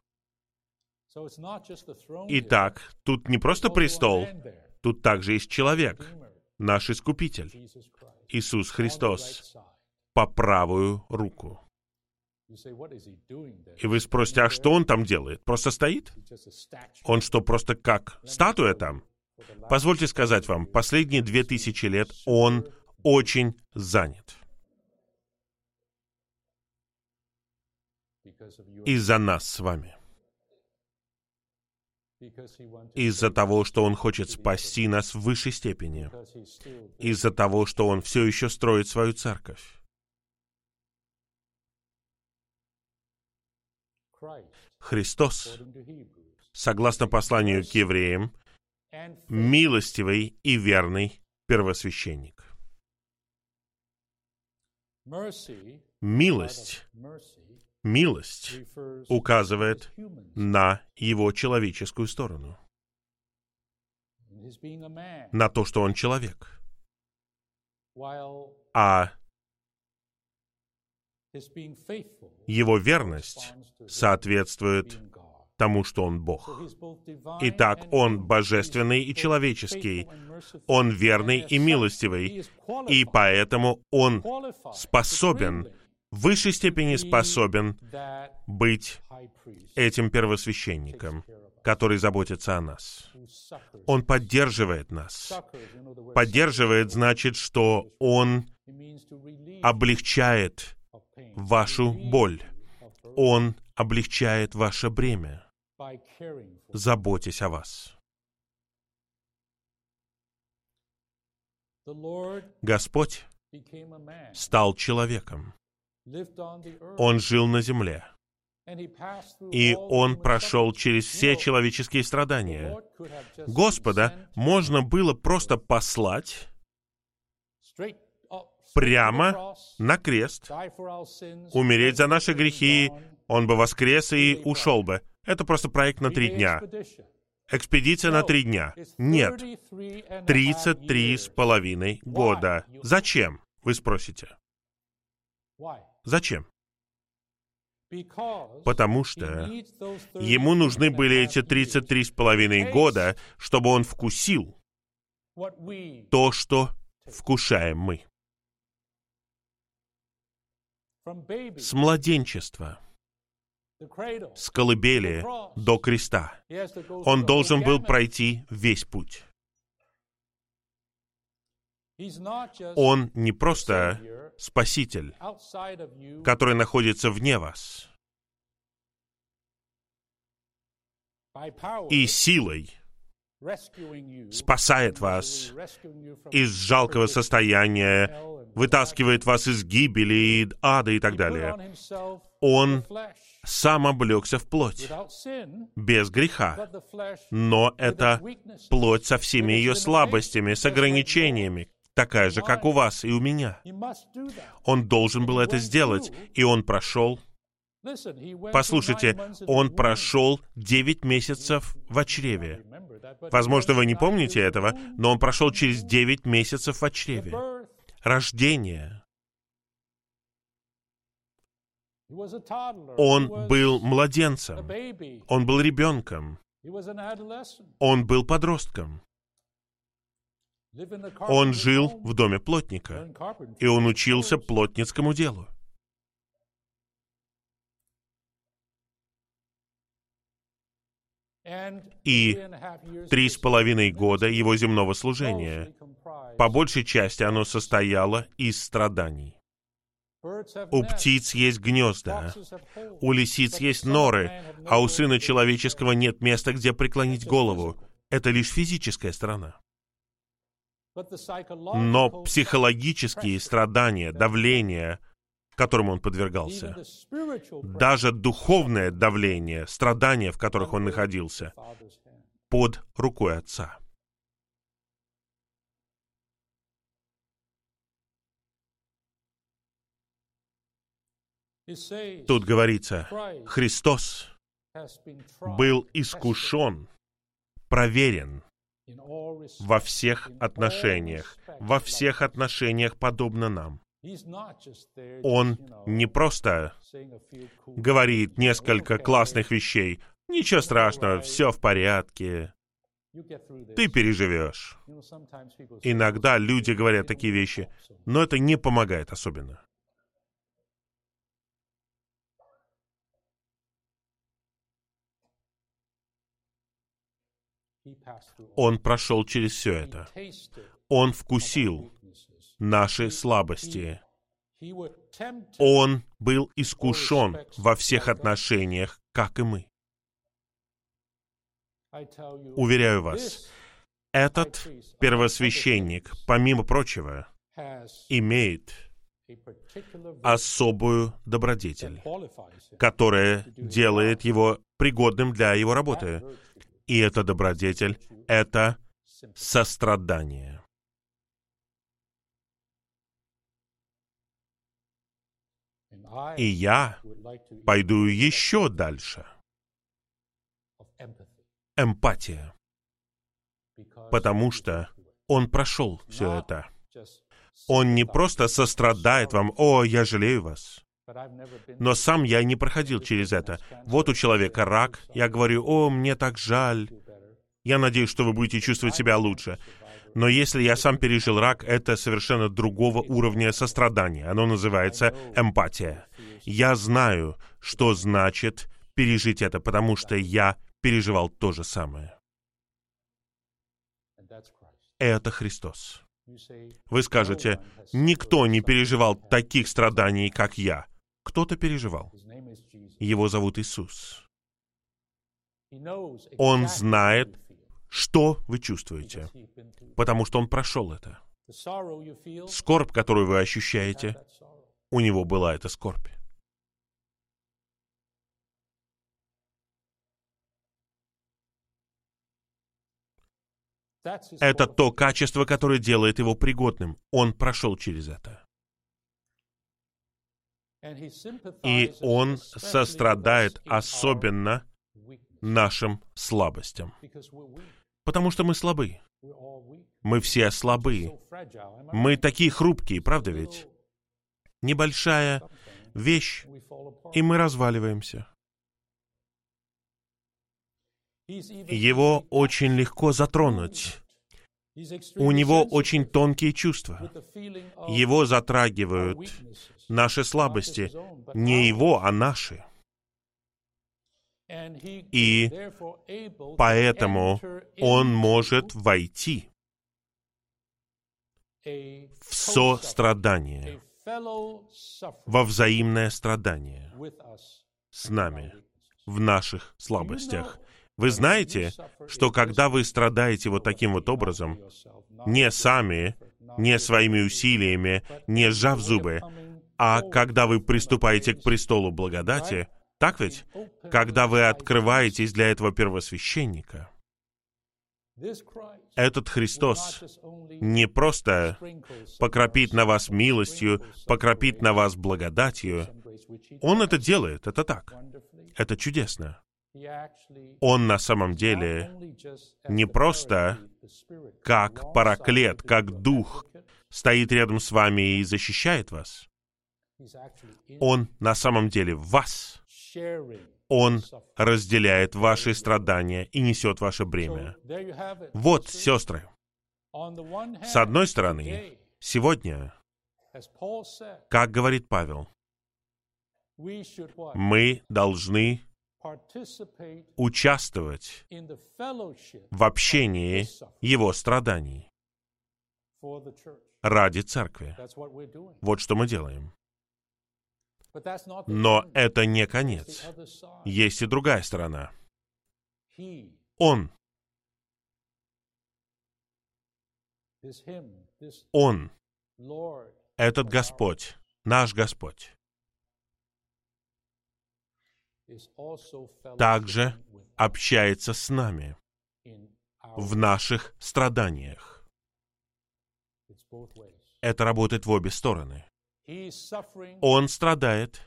Итак, тут не просто престол, тут также есть человек, наш Искупитель, Иисус Христос, по правую руку. И вы спросите, а что он там делает? Просто стоит? Он что, просто как статуя там? Позвольте сказать вам, последние две тысячи лет он очень занят. Из-за нас с вами. Из-за того, что Он хочет спасти нас в высшей степени. Из-за того, что Он все еще строит свою церковь. Христос, согласно посланию к евреям, милостивый и верный первосвященник. Милость, милость указывает на его человеческую сторону, на то, что он человек. А его верность соответствует тому, что он Бог. Итак, он божественный и человеческий, он верный и милостивый, и поэтому он способен, в высшей степени способен быть этим первосвященником, который заботится о нас. Он поддерживает нас. Поддерживает значит, что он облегчает вашу боль. Он облегчает ваше бремя, заботясь о вас. Господь стал человеком. Он жил на земле. И Он прошел через все человеческие страдания. Господа можно было просто послать прямо на крест, умереть за наши грехи, Он бы воскрес и ушел бы. Это просто проект на три дня. Экспедиция на три дня. Нет. 33 с половиной года. Зачем, вы спросите? Зачем? Потому что ему нужны были эти 33 с половиной года, чтобы он вкусил то, что вкушаем мы. С младенчества, с колыбели до креста. Он должен был пройти весь путь. Он не просто Спаситель, который находится вне вас. И силой спасает вас из жалкого состояния, вытаскивает вас из гибели, ада и так далее. Он сам облегся в плоть, без греха. Но это плоть со всеми ее слабостями, с ограничениями, такая же, как у вас и у меня. Он должен был это сделать, и он прошел Послушайте, он прошел 9 месяцев в чреве. Возможно, вы не помните этого, но он прошел через 9 месяцев в чреве. Рождение. Он был младенцем. Он был ребенком. Он был подростком. Он жил в доме плотника, и он учился плотницкому делу. И три с половиной года его земного служения, по большей части оно состояло из страданий. У птиц есть гнезда, у лисиц есть норы, а у Сына Человеческого нет места, где преклонить голову. Это лишь физическая сторона. Но психологические страдания, давление, которому он подвергался, даже духовное давление, страдания, в которых он находился, под рукой Отца. Тут говорится, Христос был искушен, проверен во всех отношениях, во всех отношениях подобно нам. Он не просто говорит несколько классных вещей. Ничего страшного, все в порядке. Ты переживешь. Иногда люди говорят такие вещи, но это не помогает особенно. Он прошел через все это. Он вкусил наши слабости. Он был искушен во всех отношениях, как и мы. Уверяю вас, этот первосвященник, помимо прочего, имеет особую добродетель, которая делает его пригодным для его работы. И эта добродетель — это сострадание. И я пойду еще дальше. Эмпатия. Потому что он прошел все это. Он не просто сострадает вам, «О, я жалею вас». Но сам я не проходил через это. Вот у человека рак, я говорю, «О, мне так жаль». Я надеюсь, что вы будете чувствовать себя лучше. Но если я сам пережил рак, это совершенно другого уровня сострадания. Оно называется эмпатия. Я знаю, что значит пережить это, потому что я переживал то же самое. Это Христос. Вы скажете, никто не переживал таких страданий, как я. Кто-то переживал. Его зовут Иисус. Он знает, что вы чувствуете, потому что он прошел это. Скорбь, которую вы ощущаете, у него была эта скорбь. Это то качество, которое делает его пригодным. Он прошел через это. И Он сострадает особенно нашим слабостям. Потому что мы слабы. Мы все слабы. Мы такие хрупкие, правда ведь? Небольшая вещь, и мы разваливаемся. Его очень легко затронуть. У него очень тонкие чувства. Его затрагивают наши слабости. Не его, а наши. И поэтому он может войти в сострадание, во взаимное страдание с нами в наших слабостях. Вы знаете, что когда вы страдаете вот таким вот образом, не сами, не своими усилиями, не сжав зубы, а когда вы приступаете к престолу благодати, так ведь? Когда вы открываетесь для этого первосвященника, этот Христос не просто покропит на вас милостью, покропит на вас благодатью. Он это делает, это так. Это чудесно. Он на самом деле не просто как параклет, как дух стоит рядом с вами и защищает вас. Он на самом деле вас. Он разделяет ваши страдания и несет ваше бремя. Вот, сестры, с одной стороны, сегодня, как говорит Павел, мы должны участвовать в общении его страданий ради церкви. Вот что мы делаем. Но это не конец. Есть и другая сторона. Он. Он. Этот Господь, наш Господь, также общается с нами в наших страданиях. Это работает в обе стороны. Он страдает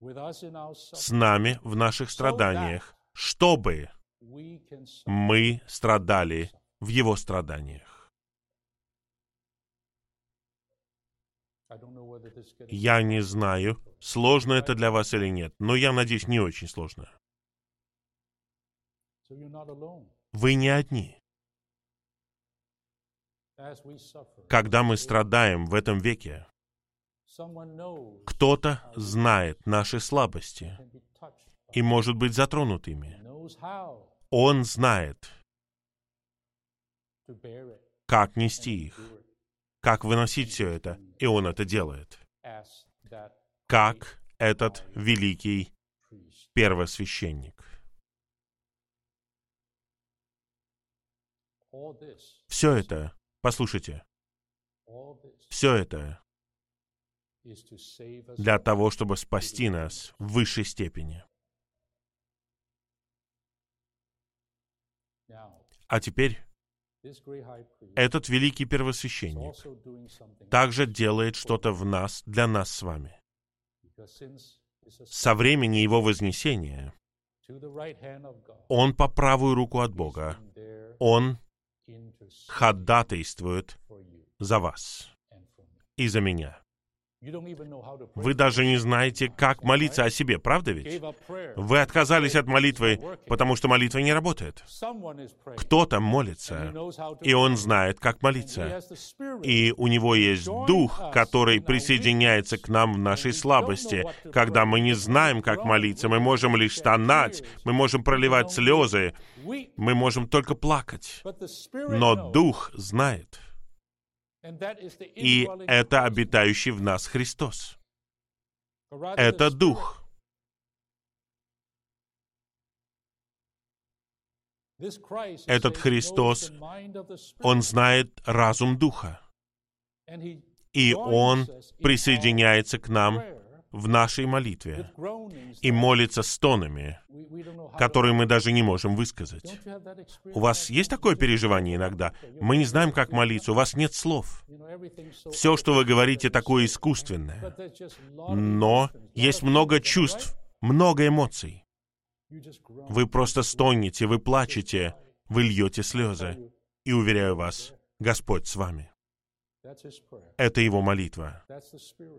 с нами в наших страданиях, чтобы мы страдали в Его страданиях. Я не знаю, сложно это для вас или нет, но я надеюсь, не очень сложно. Вы не одни. Когда мы страдаем в этом веке, кто-то знает наши слабости и может быть затронут ими. Он знает, как нести их, как выносить все это, и он это делает. Как этот великий первосвященник. Все это Послушайте, все это для того, чтобы спасти нас в высшей степени. А теперь этот великий первосвященник также делает что-то в нас, для нас с вами. Со времени его вознесения он по правую руку от Бога. Он ходатайствует за вас и за меня. Вы даже не знаете, как молиться о себе, правда ведь? Вы отказались от молитвы, потому что молитва не работает. Кто-то молится, и он знает, как молиться. И у него есть дух, который присоединяется к нам в нашей слабости. Когда мы не знаем, как молиться, мы можем лишь стонать, мы можем проливать слезы, мы можем только плакать. Но дух знает — и это обитающий в нас Христос. Это Дух. Этот Христос, Он знает разум Духа. И Он присоединяется к нам в нашей молитве и молится стонами. которые мы даже не можем высказать. У вас есть такое переживание иногда? Мы не знаем, как молиться, у вас нет слов. Все, что вы говорите, такое искусственное. Но есть много чувств, много эмоций. Вы просто стонете, вы плачете, вы льете слезы. И уверяю вас, Господь с вами. Это его молитва.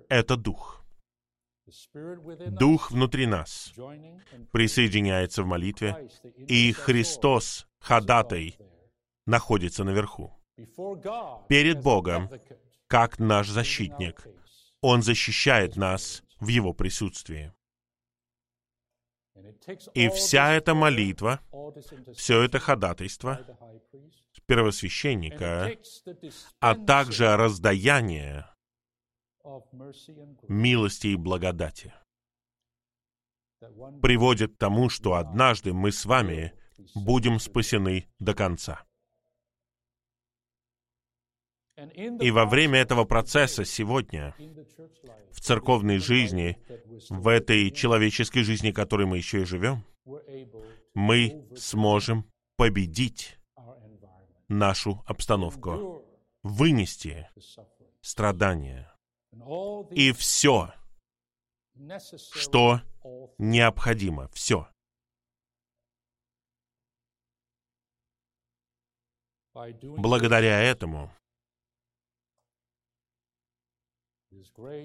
Это Дух. Дух внутри нас присоединяется в молитве, и Христос, ходатай, находится наверху. Перед Богом, как наш защитник, Он защищает нас в Его присутствии. И вся эта молитва, все это ходатайство первосвященника, а также раздаяние милости и благодати. Приводит к тому, что однажды мы с вами будем спасены до конца. И во время этого процесса сегодня, в церковной жизни, в этой человеческой жизни, которой мы еще и живем, мы сможем победить нашу обстановку, вынести страдания и все, что необходимо, все. Благодаря этому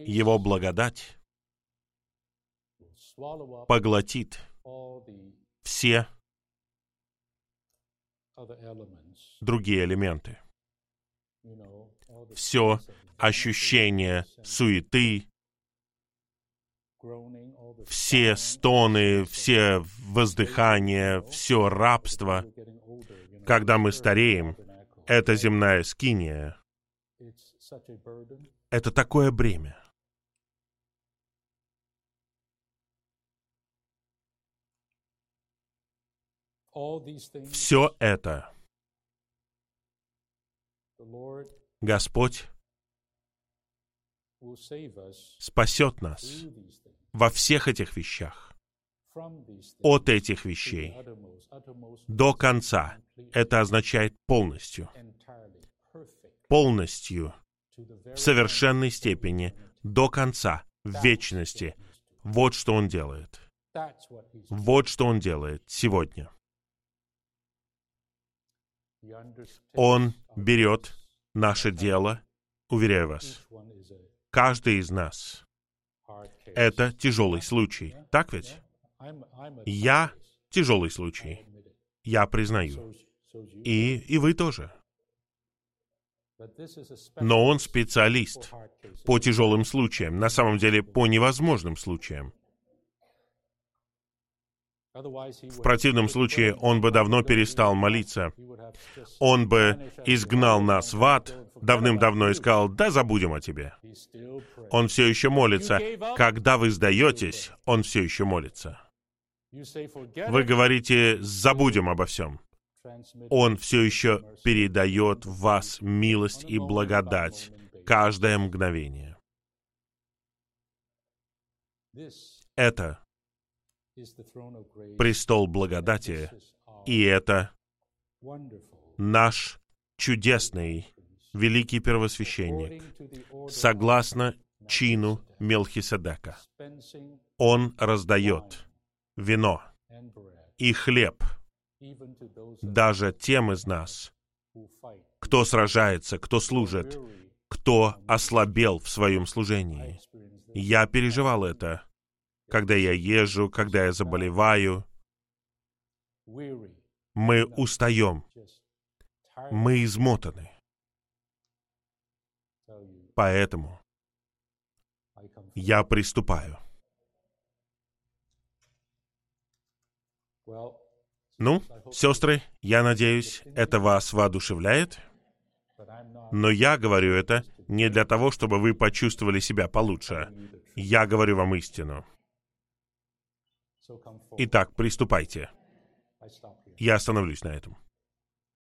Его благодать поглотит все другие элементы. Все ощущение суеты, все стоны, все воздыхания, все рабство. Когда мы стареем, это земная скиния. Это такое бремя. Все это Господь спасет нас во всех этих вещах, от этих вещей до конца. Это означает полностью, полностью, в совершенной степени, до конца, в вечности. Вот что Он делает. Вот что Он делает сегодня. Он берет наше дело, уверяю вас, каждый из нас — это тяжелый случай. Так ведь? Я тяжелый случай. Я признаю. И, и вы тоже. Но он специалист по тяжелым случаям, на самом деле по невозможным случаям. В противном случае он бы давно перестал молиться. Он бы изгнал нас в ад давным-давно и сказал, да забудем о тебе. Он все еще молится. Когда вы сдаетесь, он все еще молится. Вы говорите, забудем обо всем. Он все еще передает в вас милость и благодать каждое мгновение. Это престол благодати, и это наш чудесный великий первосвященник, согласно чину Мелхиседека. Он раздает вино и хлеб даже тем из нас, кто сражается, кто служит, кто ослабел в своем служении. Я переживал это когда я езжу, когда я заболеваю. Мы устаем. Мы измотаны. Поэтому я приступаю. Ну, сестры, я надеюсь, это вас воодушевляет. Но я говорю это не для того, чтобы вы почувствовали себя получше. Я говорю вам истину. Итак, приступайте. Я остановлюсь на этом.